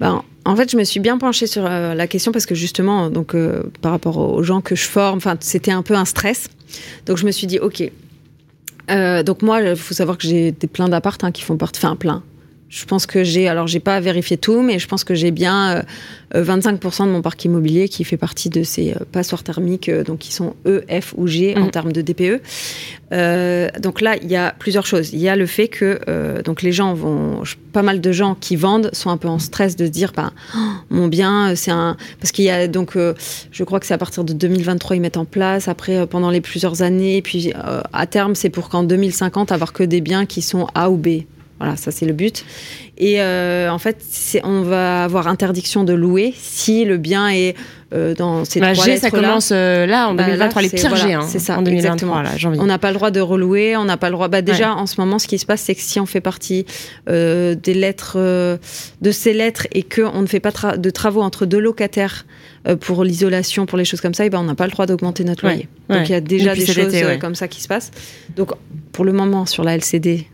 Ben, en fait, je me suis bien penchée sur euh, la question parce que justement, donc euh, par rapport aux gens que je forme, c'était un peu un stress. Donc je me suis dit, ok. Euh, donc moi, il faut savoir que j'ai plein d'appartes hein, qui font partie, enfin plein. Je pense que j'ai, alors j'ai pas vérifié tout, mais je pense que j'ai bien euh, euh, 25% de mon parc immobilier qui fait partie de ces euh, passoires thermiques, euh, donc qui sont E, F ou G en Mhm. termes de DPE. Euh, donc là, il y a plusieurs choses. Il y a le fait que euh, donc les gens vont, pas mal de gens qui vendent sont un peu en stress de se dire, bah, oh, mon bien, euh, c'est un, parce qu'il y a donc, euh, je crois que c'est à partir de 2023 ils mettent en place. Après, euh, pendant les plusieurs années, puis euh, à terme, c'est pour qu'en 2050 avoir que des biens qui sont A ou B. Voilà, ça c'est le but. Et euh, en fait, on va avoir interdiction de louer si le bien est euh, dans ces Bah, trois G, ça commence euh, là en Bah, 2023, là, les c'est- pires voilà, G. hein, c'est ça, en 2023, exactement. là. On n'a pas le droit de relouer, on n'a pas le droit. Bah déjà, en ce moment, ce qui se passe, c'est que si on fait partie des lettres, de ces lettres, et que on ne fait pas tra- de travaux entre deux locataires pour l'isolation, pour les choses comme ça, et ben on n'a pas le droit d'augmenter notre loyer. ouais. Donc il y a déjà des choses été, comme ça qui se passent. Donc pour le moment, sur la LCD,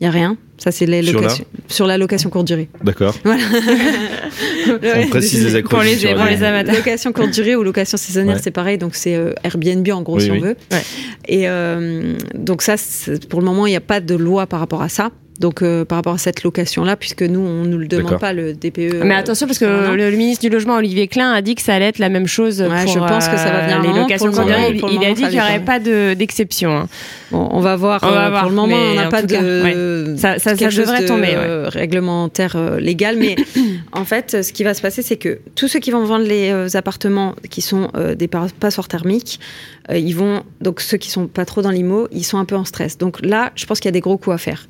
il y a rien. Ça c'est les Sur la locations sur la location courte durée. D'accord. Voilà. On précise les Pour les- acronymes. sur pour les- amateurs. Location courte durée ou location saisonnière, Ouais. c'est pareil. Donc c'est euh, Airbnb en gros Oui, si oui. on veut. Ouais. Et euh, donc ça, pour le moment, il n'y a pas de loi par rapport à ça. Donc euh, par rapport à cette location-là, puisque nous, on ne le demande pas le DPE. Mais euh, attention parce que an. le, le ministre du logement Olivier Klein a dit que ça allait être la même chose Ouais, pour je pense que ça va venir euh, un les moment. locations Pour le courtes moment, durées. pour le Il a dit qu'il n'y aurait pas de- d'exception. hein. Bon, on va voir. On va euh, voir, Pour le moment, mais on n'a pas de cas, Ça, devrait de, tomber. ouais. euh, réglementaire euh, légal. Mais en fait, ce qui va se passer, c'est que tous ceux qui vont vendre les euh, appartements qui sont euh, des passoires thermiques, euh, ils vont donc ceux qui sont pas trop dans l'IMO, ils sont un peu en stress. Donc là, je pense qu'il y a des gros coups à faire.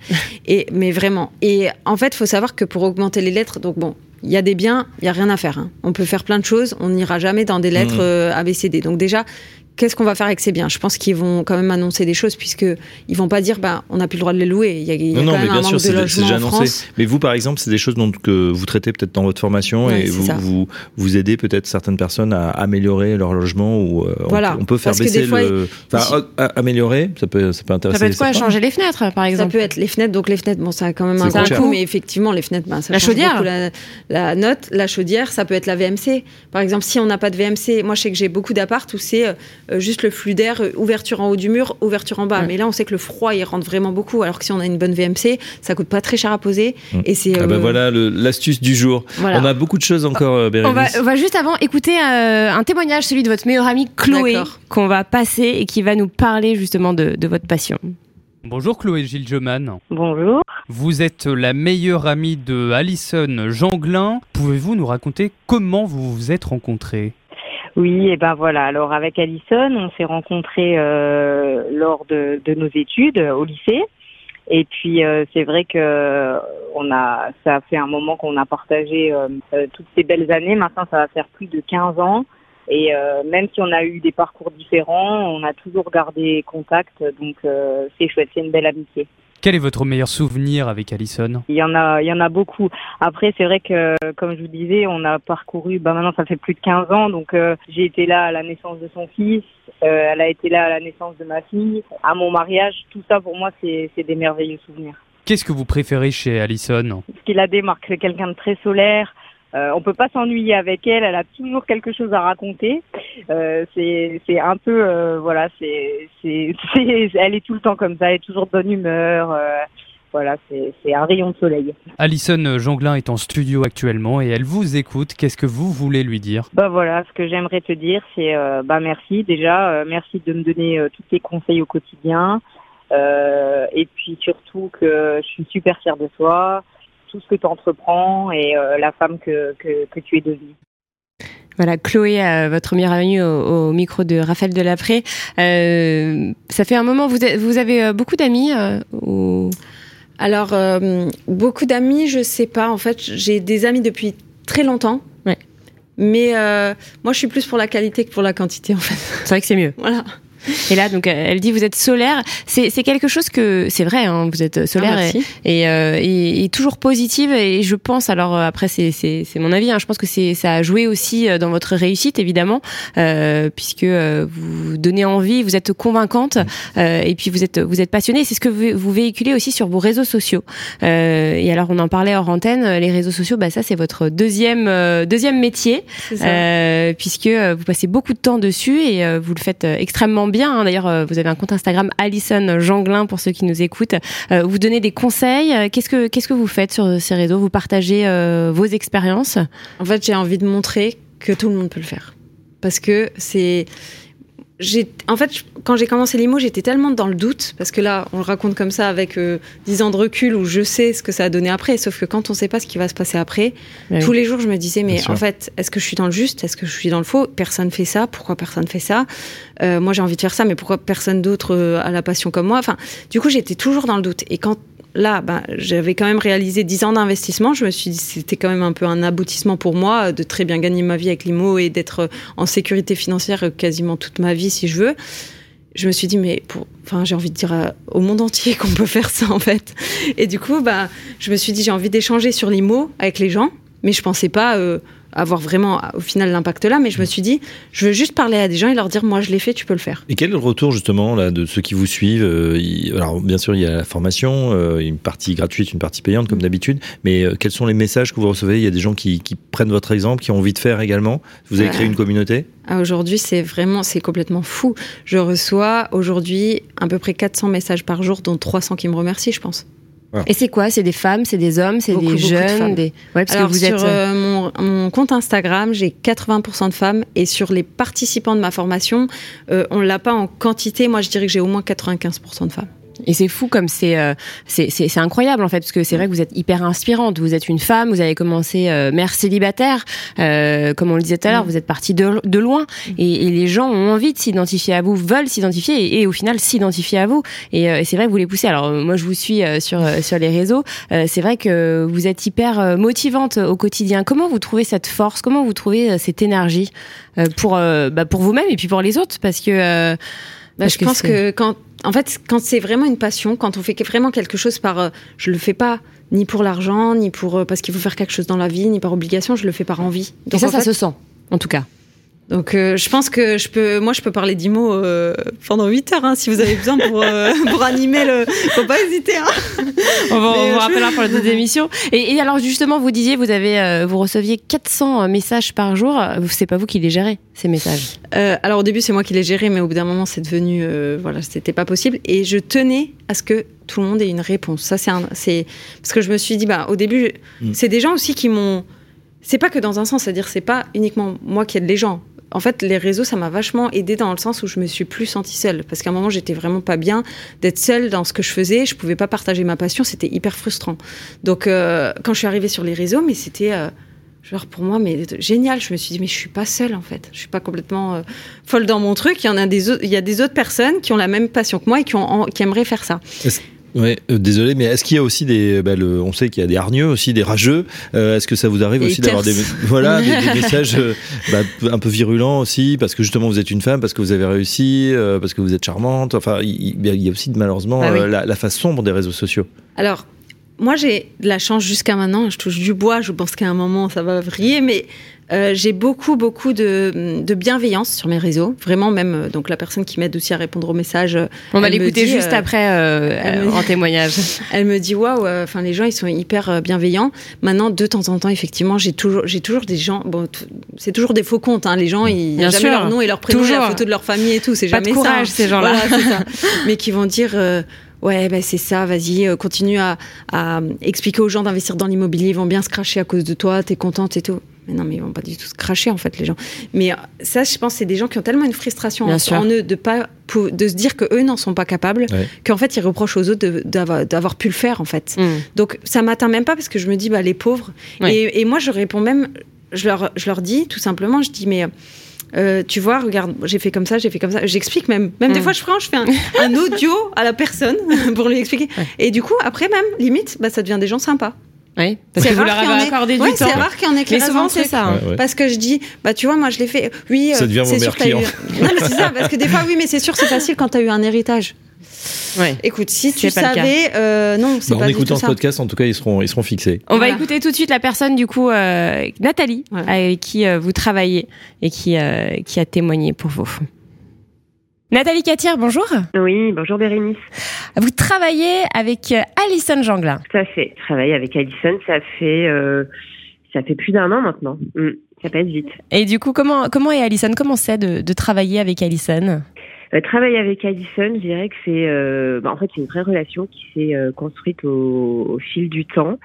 Et mais vraiment. Et en fait, il faut savoir que pour augmenter les lettres, donc bon. Il y a des biens, il y a rien à faire. hein. On peut faire plein de choses. On n'ira jamais dans des lettres Mhm. euh, ABCD. Donc déjà, qu'est-ce qu'on va faire avec ces biens? Je pense qu'ils vont quand même annoncer des choses puisque ils vont pas dire bah on n'a plus le droit de les louer. Il y a, il y a non, quand non, même mais bien un sûr, manque de c'est déjà en annoncé. France. Mais vous, par exemple, c'est des choses dont, que vous traitez peut-être dans votre formation Ouais, et vous, ça. vous vous aidez peut-être certaines personnes à améliorer leur logement ou euh, on Voilà. peut- on, peut faire Parce baisser des fois, le. Enfin, a- a- améliorer, ça peut, ça peut Ça intéresser. peut être quoi. Changer les fenêtres, par Ça exemple? peut être les fenêtres, donc les fenêtres, bon, ça a quand même Ça un coût, mais effectivement, les fenêtres, ben, ça La chaudière. la, la note. La chaudière, ça peut être la VMC. Par exemple, si on n'a pas de VMC, moi je sais que j'ai beaucoup d'appart où c'est euh, juste le flux d'air, euh, ouverture en haut du mur, ouverture en bas. Ouais. Mais là, on sait que le froid, il rentre vraiment beaucoup, alors que si on a une bonne VMC, ça coûte pas très cher à poser. Mm. Et c'est. Ah bah euh, voilà l'astuce du jour. voilà. On a beaucoup de choses encore, euh, on Bérénice. va, on va juste avant écouter euh, un témoignage, celui de votre meilleure amie Chloé, qu'on va passer et qui va nous parler justement de, de votre passion. Bonjour Chloé Gilles Joman. Bonjour. Vous êtes la meilleure amie de Alison Janglin. Pouvez-vous nous raconter comment vous vous êtes rencontrés Oui, et ben voilà. Alors avec Alison, on s'est rencontrés euh, lors de, nos études euh, au lycée. Et puis euh, c'est vrai que euh, on a, ça a fait un moment qu'on a partagé toutes ces belles années. Maintenant, ça va faire plus de 15 ans. Et même si on a eu des parcours différents, on a toujours gardé contact. Donc c'est chouette, c'est une belle amitié. Quel est votre meilleur souvenir avec Alison? Il y en a, il y en a beaucoup. Après, c'est vrai que, comme je vous disais, on a parcouru. Bah maintenant, ça fait plus de 15 ans, donc euh, j'ai été là à la naissance de son fils. euh, elle a été là à la naissance de ma fille, à mon mariage. Tout ça, pour moi, c'est des merveilleux souvenirs. Qu'est-ce que vous préférez chez Alison? Ce qui la démarque, c'est quelqu'un de très solaire. Euh, on peut pas s'ennuyer avec elle. Elle a toujours quelque chose à raconter. Euh, c'est c'est un peu euh, voilà. C'est elle est tout le temps comme ça. Elle est toujours de bonne humeur. euh, voilà, c'est un rayon de soleil. Alison Janglin est en studio actuellement et elle vous écoute. Qu'est-ce que vous voulez lui dire? Bah voilà, ce que j'aimerais te dire, c'est euh, bah merci déjà, euh, merci de me donner euh, tous tes conseils au quotidien, euh, et puis surtout que je suis super fière de toi, tout ce que tu entreprends et euh, la femme que, que, que tu es devenue. Voilà, Chloé, euh, votre meilleure amie au, au micro de Raphaël Delapré. Euh, ça fait un moment, vous, avez beaucoup d'amis euh, ou... Alors, euh, beaucoup d'amis, je sais pas. En fait, j'ai des amis depuis très longtemps. Ouais. Mais euh, moi, je suis plus pour la qualité que pour la quantité, en fait. C'est vrai que c'est mieux. Voilà. Et là, donc, elle dit vous êtes solaire. C'est c'est quelque chose que c'est vrai. Hein, vous êtes solaire Ah, et, euh, et- et toujours positive. Et je pense, alors euh, après, c'est c'est c'est mon avis. Hein, je pense que c'est ça a joué aussi euh, dans votre réussite, évidemment, euh, puisque euh, vous donnez envie, vous êtes convaincante, euh, et puis vous êtes vous êtes passionnée. C'est ce que vous, vous véhiculez aussi sur vos réseaux sociaux. Euh, et alors, on en parlait hors antenne. Les réseaux sociaux, bah ça, c'est votre deuxième euh, deuxième métier. Euh, puisque euh, vous passez beaucoup de temps dessus et euh, vous le faites extrêmement bien. hein. D'ailleurs, euh, vous avez un compte Instagram Alison Janglin pour ceux qui nous écoutent. Euh, vous donnez des conseils. Euh, Qu'est-ce que qu'est-ce que vous faites sur ces réseaux? Vous partagez vos expériences? En fait, j'ai envie de montrer que tout le monde peut le faire. Parce que c'est. J'ai, en fait, quand j'ai commencé l'IMO, j'étais tellement dans le doute, parce que là, on le raconte comme ça avec euh, 10 ans de recul où je sais ce que ça a donné après, sauf que quand on sait pas ce qui va se passer après, tous les jours, je me disais, mais Bien sûr. en fait, est-ce que je suis dans le juste? Est-ce que je suis dans le faux? Personne fait ça, pourquoi personne fait ça? Euh, Moi, j'ai envie de faire ça, mais pourquoi personne d'autre euh, a la passion comme moi? Enfin, du coup, j'étais toujours dans le doute. Et quand là, ben, j'avais quand même réalisé 10 ans d'investissement. Je me suis dit c'était quand même un peu un aboutissement pour moi euh, de très bien gagner ma vie avec l'IMO et d'être euh, en sécurité financière euh, quasiment toute ma vie si je veux. Je me suis dit mais enfin j'ai envie de dire au monde entier qu'on peut faire ça en fait. Et du coup bah je me suis dit j'ai envie d'échanger sur l'IMO avec les gens, mais je pensais pas avoir vraiment au final l'impact là. Mais je me suis dit je veux juste parler à des gens et leur dire moi je l'ai fait, tu peux le faire. Et quel est le retour justement là de ceux qui vous suivent euh, Alors bien sûr il y a la formation, euh, une partie gratuite, une partie payante Mm. comme d'habitude, mais euh, quels sont les messages que vous recevez? Il y a des gens qui, qui prennent votre exemple, qui ont envie de faire également? Vous avez créé une communauté? Ah, aujourd'hui, c'est vraiment, c'est complètement fou. Je reçois aujourd'hui à peu près 400 messages par jour, dont 300 qui me remercient, je pense. Et c'est quoi? C'est des femmes, c'est des hommes, c'est des de jeunes, femmes. des. Ouais, parce Alors, que vous sur êtes. euh, euh, mon, mon compte Instagram, j'ai 80% de femmes et sur les participants de ma formation, euh, on l'a pas en quantité. Moi, je dirais que j'ai au moins 95% de femmes. Et c'est fou comme c'est euh, c'est incroyable en fait parce que c'est vrai que vous êtes hyper inspirante. Vous êtes une femme, vous avez commencé euh, mère célibataire, euh, comme on le disait tout à l'heure, mm. vous êtes partie de, de loin et, et, les gens ont envie de s'identifier à vous, veulent s'identifier et, et, au final s'identifier à vous. Et, euh, et c'est vrai que vous les poussez. Alors moi je vous suis euh, sur sur les réseaux. c'est vrai que vous êtes hyper motivante au quotidien. Comment vous trouvez cette force? Comment vous trouvez cette énergie pour bah, pour vous-même et puis pour les autres? Parce que bah, je pense que quand en fait, quand c'est vraiment une passion, quand on fait vraiment quelque chose par, euh, je le fais pas ni pour l'argent, ni pour euh, parce qu'il faut faire quelque chose dans la vie, ni par obligation, je le fais par envie. Donc, Et ça, ça se sent, en tout cas. Donc euh, je pense que je peux, moi je peux parler dix mots euh, pendant 8 heures hein, si vous avez besoin pour, euh, pour animer le. Faut pas hésiter. Hein. On, va, on vous rappellera pour la deuxième émission. Et, et, alors justement, vous disiez, vous avez, vous receviez 400 messages par jour. C'est pas vous qui les gérez ces messages? Alors au début c'est moi qui les gérais, mais au bout d'un moment c'est devenu, voilà, c'était pas possible. Et je tenais à ce que tout le monde ait une réponse. Ça c'est, c'est parce que je me suis dit, bah au début, mm. c'est des gens aussi qui m'ont c'est pas que dans un sens, c'est-à-dire c'est pas uniquement moi qui aide les gens en fait, les réseaux, ça m'a vachement aidé dans le sens où je me suis plus sentie seule. Parce qu'à un moment, j'étais vraiment pas bien d'être seule dans ce que je faisais. Je pouvais pas partager ma passion. C'était hyper frustrant. Donc, euh, quand je suis arrivée sur les réseaux, mais c'était. Euh, genre pour moi mais génial je me suis dit mais je suis pas seule en fait je suis pas complètement euh, folle dans mon truc il y en a des il y a des autres personnes qui ont la même passion que moi et qui aimeraient faire ça oui, euh, désolé, mais est-ce qu'il y a aussi des, bah, le, on sait qu'il y a des hargneux aussi, des rageux. Euh, est-ce que ça vous arrive aussi d'avoir des, voilà, des, des messages euh, bah, un peu virulents aussi, parce que justement vous êtes une femme, parce que vous avez réussi, parce que vous êtes charmante. Enfin, il, y a aussi malheureusement ah la, la face sombre des réseaux sociaux. Alors, moi j'ai de la chance jusqu'à maintenant. Je touche du bois. Je pense qu'à un moment ça va vriller, mais euh, j'ai beaucoup, beaucoup de, de, bienveillance sur mes réseaux. Vraiment, même euh, donc la personne qui m'aide aussi à répondre aux messages. On va l'écouter juste euh, après en témoignage. Elle me dit waouh, enfin les gens ils sont hyper bienveillants. Maintenant, de temps en temps, effectivement, j'ai toujours, j'ai toujours des gens. Bon, c'est toujours des faux comptes. Hein, les gens, ils Bien jamais leur nom et leur prénom, la photo de leur famille et tout. C'est jamais de courage, ça. ces gens-là. Voilà, Mais qui vont dire ouais, ben c'est ça, vas-y, continue à, à, expliquer aux gens d'investir dans l'immobilier, ils vont bien se cracher à cause de toi, t'es contente et tout. Mais non, mais ils vont pas du tout se cracher en fait les gens. Mais euh, ça, je pense, c'est des gens qui ont tellement une frustration en, eux de pas de se dire que eux n'en sont pas capables, qu'en fait ils reprochent aux autres d'avoir pu le faire en fait. Mm. Donc ça m'atteint même pas parce que je me dis bah les pauvres. Et, moi je réponds même, je leur je leur dis tout simplement, je dis mais euh, tu vois, regarde, j'ai fait comme ça, j'ai fait comme ça. J'explique même. Même des mm. fois, je, je fais un, audio à la personne pour lui expliquer. Et du coup, après, même, limite, bah, ça devient des gens sympas. Oui, parce que vous leur avez accordé du temps. C'est rare qu'il y en ait Mais souvent, c'est ça. Parce que je dis, bah, tu vois, moi, je l'ai fait. Oui, ça devient c'est sûr que eu... Non, mais c'est ça, parce que des fois, oui, mais c'est sûr, c'est facile quand tu as eu un héritage. Ouais. Écoute, si tu savais, euh, non, c'est bah, pas En écoutant ce podcast, en tout cas, ils seront, ils seront fixés. On va écouter tout de suite la personne, du coup, euh, Nathalie, avec qui euh, vous travaillez et qui, euh, qui a témoigné pour vous. Nathalie Catière, bonjour. Oui, bonjour Bérénice. Vous travaillez avec Alison Janglin. Tout à fait. Travailler avec Alison, ça fait euh, ça fait plus d'un an maintenant. Mm, ça passe vite. Et du coup, comment comment est Alison? Comment c'est de, de travailler avec Alison? Euh, Travailler avec Alison, je dirais que c'est euh, bah, en fait c'est une vraie relation qui s'est euh, construite au, au, fil du temps.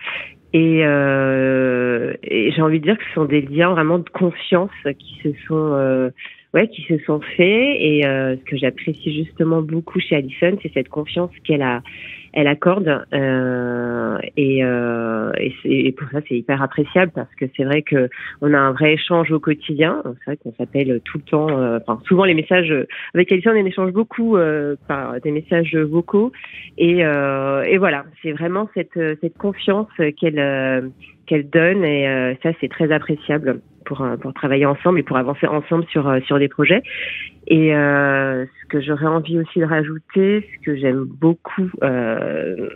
Et, et j'ai envie de dire que ce sont des liens vraiment de confiance qui se sont ouais, qui se sont faits. Et euh, ce que j'apprécie justement beaucoup chez Alison, c'est cette confiance qu'elle a, elle accorde. Euh, et, euh, et, et, pour ça, c'est hyper appréciable parce que c'est vrai que on a un vrai échange au quotidien. C'est vrai qu'on s'appelle tout le temps. Euh, enfin, souvent les messages avec Alison, on échange beaucoup euh, par des messages vocaux. Et, et voilà, c'est vraiment cette, cette confiance qu'elle qu'elle donne et ça, c'est très appréciable pour, euh, pour travailler ensemble et pour avancer ensemble sur, euh, sur des projets. Et euh, ce que j'aurais envie aussi de rajouter, ce que j'aime beaucoup euh,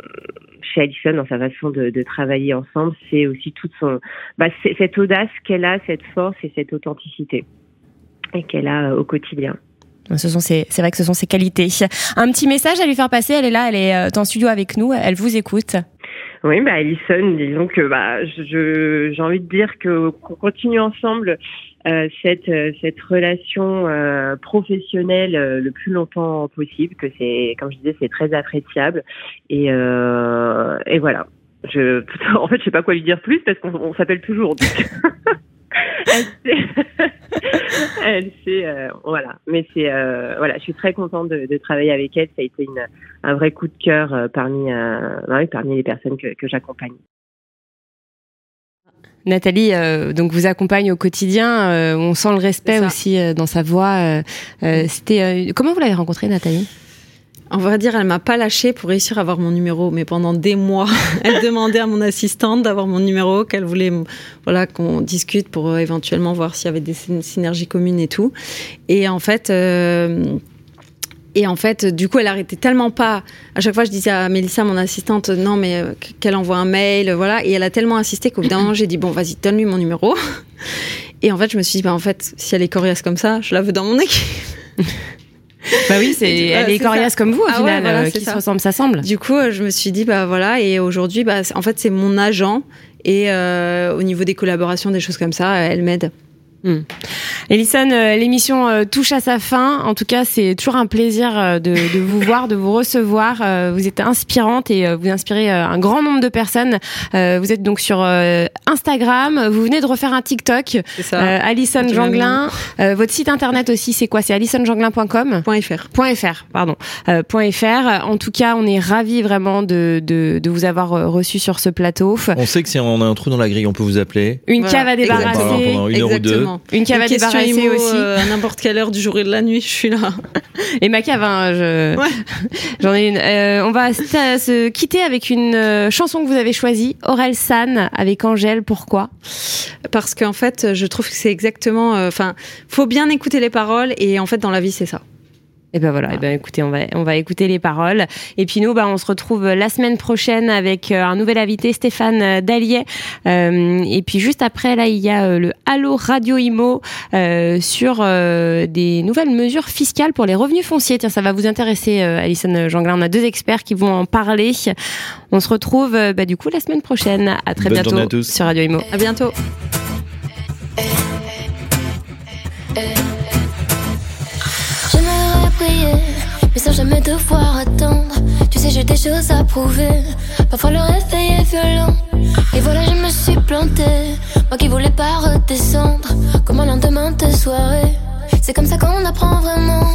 chez Alison dans sa façon de, travailler ensemble, c'est aussi toute son, bah, cette audace qu'elle a, cette force et cette authenticité et qu'elle a au quotidien. Ce c'est vrai que ce sont ses qualités. Un petit message à lui faire passer. Elle est là, elle est en studio avec nous. Elle vous écoute. Oui, bah Alison, disons que bah je j'ai envie de dire que qu'on continue ensemble euh, cette euh, cette relation euh, professionnelle euh, le plus longtemps possible. Que c'est comme je disais, c'est très appréciable et et voilà. Je en fait je sais pas quoi lui dire plus parce qu'on s'appelle toujours. elle sait, euh, voilà. Mais c'est, euh, voilà, je suis très contente de, de, travailler avec elle. Ça a été une, un vrai coup de cœur euh, parmi, euh, parmi les personnes que, que j'accompagne. Nathalie, euh, donc vous accompagne au quotidien. Euh, on sent le respect aussi euh, dans sa voix. C'était comment vous l'avez rencontrée, Nathalie? On va dire, elle m'a pas lâché pour réussir à avoir mon numéro, mais pendant des mois, elle demandait à mon assistante d'avoir mon numéro, qu'elle voulait, voilà, qu'on discute pour éventuellement voir s'il y avait des synergies communes et tout. Et en fait, et en fait, du coup, elle arrêtait tellement pas. À chaque fois, je disais à Mélissa, mon assistante, non, mais euh, qu'elle envoie un mail, voilà. Et elle a tellement insisté qu'au bout d'un moment, j'ai dit, bon, vas-y, donne-lui mon numéro. Et en fait, je me suis dit, bah, en fait, si elle est coriace comme ça, je la veux dans mon équipe. bah oui, c'est, elle est coriace comme vous, au ah final, euh, qui se ressemble, ça semble. Du coup, euh, je me suis dit, bah voilà, et aujourd'hui, bah, en fait, c'est mon agent. Et au niveau des collaborations, des choses comme ça, elle m'aide. Hmm. Elison, euh, l'émission euh, touche à sa fin. En tout cas, c'est toujours un plaisir euh, de, de, vous voir, de vous recevoir. vous êtes inspirante et vous inspirez un grand nombre de personnes. vous êtes donc sur Instagram. Vous venez de refaire un TikTok. C'est ça. Alison Janglin. votre site internet aussi, c'est quoi? C'est alisonjanglin.com. .fr. .fr. Pardon. .fr. En tout cas, on est ravis vraiment de, de, de vous avoir reçu sur ce plateau. On sait que si on a un trou dans la grille, on peut vous appeler. Une cave à débarrasser. Pendant une heure ou deux. Une cave à débarrasser aussi. Euh, à n'importe quelle heure du jour et de la nuit, je suis là. Et ma cave, hein, je... j'en ai une. Euh, on va se quitter avec une euh, chanson que vous avez choisie, Aurel San avec Angèle. Pourquoi? Parce qu'en fait, je trouve que c'est exactement. Enfin, faut bien écouter les paroles et en fait, dans la vie, c'est ça. Et eh ben voilà, et eh ben écoutez, on va on va écouter les paroles. Et puis nous, bah on se retrouve la semaine prochaine avec euh, un nouvel invité, Stéphane euh, Dallier. Euh, et puis juste après, là, il y a le Allo Radio Imo sur des nouvelles mesures fiscales pour les revenus fonciers. Tiens, ça va vous intéresser, Alison Janglin. On a deux experts qui vont en parler. On se retrouve bah, du coup la semaine prochaine. À très bientôt sur Radio Imo. À bientôt. Mais sans jamais devoir attendre. Tu sais, j'ai des choses à prouver. Parfois le réveil est violent. Et voilà, je me suis plantée. Moi qui voulais pas redescendre, comme un lendemain de soirée. C'est comme ça qu'on apprend vraiment.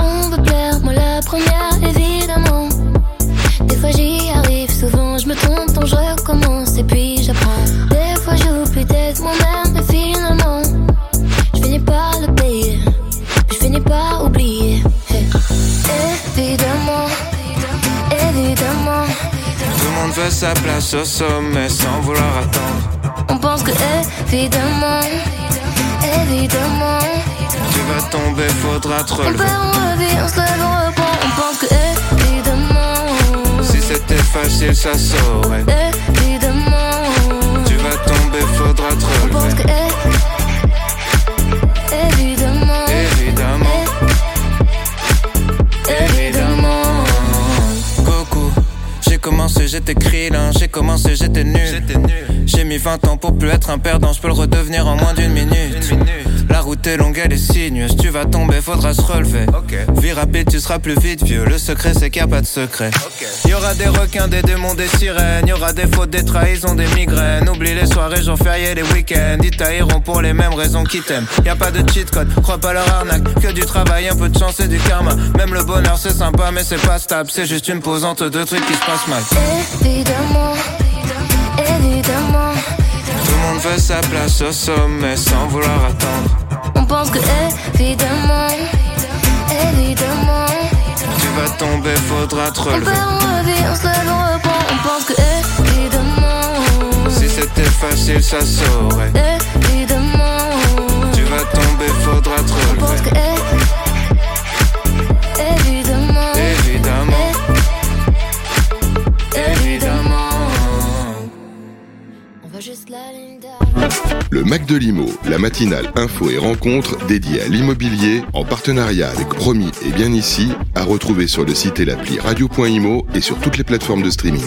On veut plaire, moi la première, évidemment. Des fois j'y arrive, souvent je me trompe, donc je recommence et puis j'apprends. Des fois j'oublie d'être moi-même, Évidemment, évidemment. Tout le monde veut sa place au sommet sans vouloir attendre. On pense que évidemment, évidemment. Tu vas tomber, faudra te relever. On perd, on revient, on se lève, on reprend. On pense que évidemment. Si c'était facile, ça saurait. Évidemment. Tu vas tomber, faudra te relever. On pense que commencé, j'étais là, j'ai commencé, j'étais nul. J'ai mis 20 ans pour plus être un perdant, je peux le redevenir en moins d'une minute. La route est longue, elle est sinueuse, tu vas tomber, faudra se relever. Vie rapide, tu seras plus vite vieux, le secret c'est qu'il n'y a pas de secret. Il y aura des requins, des démons, des sirènes, il y aura des fautes, des trahisons, des migraines. Oublie les soirées, jours fériés, les week-ends, ils tailleront pour les mêmes raisons qu'ils t'aiment. Y a pas de cheat code, crois pas leur arnaque, que du travail, un peu de chance et du karma. Même le bonheur c'est sympa, mais c'est pas stable, c'est juste une posante de trucs qui se passent mal. Évidemment. Sa place au sommet sans vouloir attendre. On pense que évidemment, évidemment. Tu vas tomber, faudra te relever. On perd, on revient, on se lève, on reprend. On pense que évidemment. Si c'était facile, ça saurait. Évidemment. Tu vas tomber, faudra te relever. On pense que. Évidemment. Le Mac de l'Imo, la matinale info et rencontre dédiée à l'immobilier en partenariat avec Romy et Bien Ici, à retrouver sur le site et l'appli radio.imo et sur toutes les plateformes de streaming.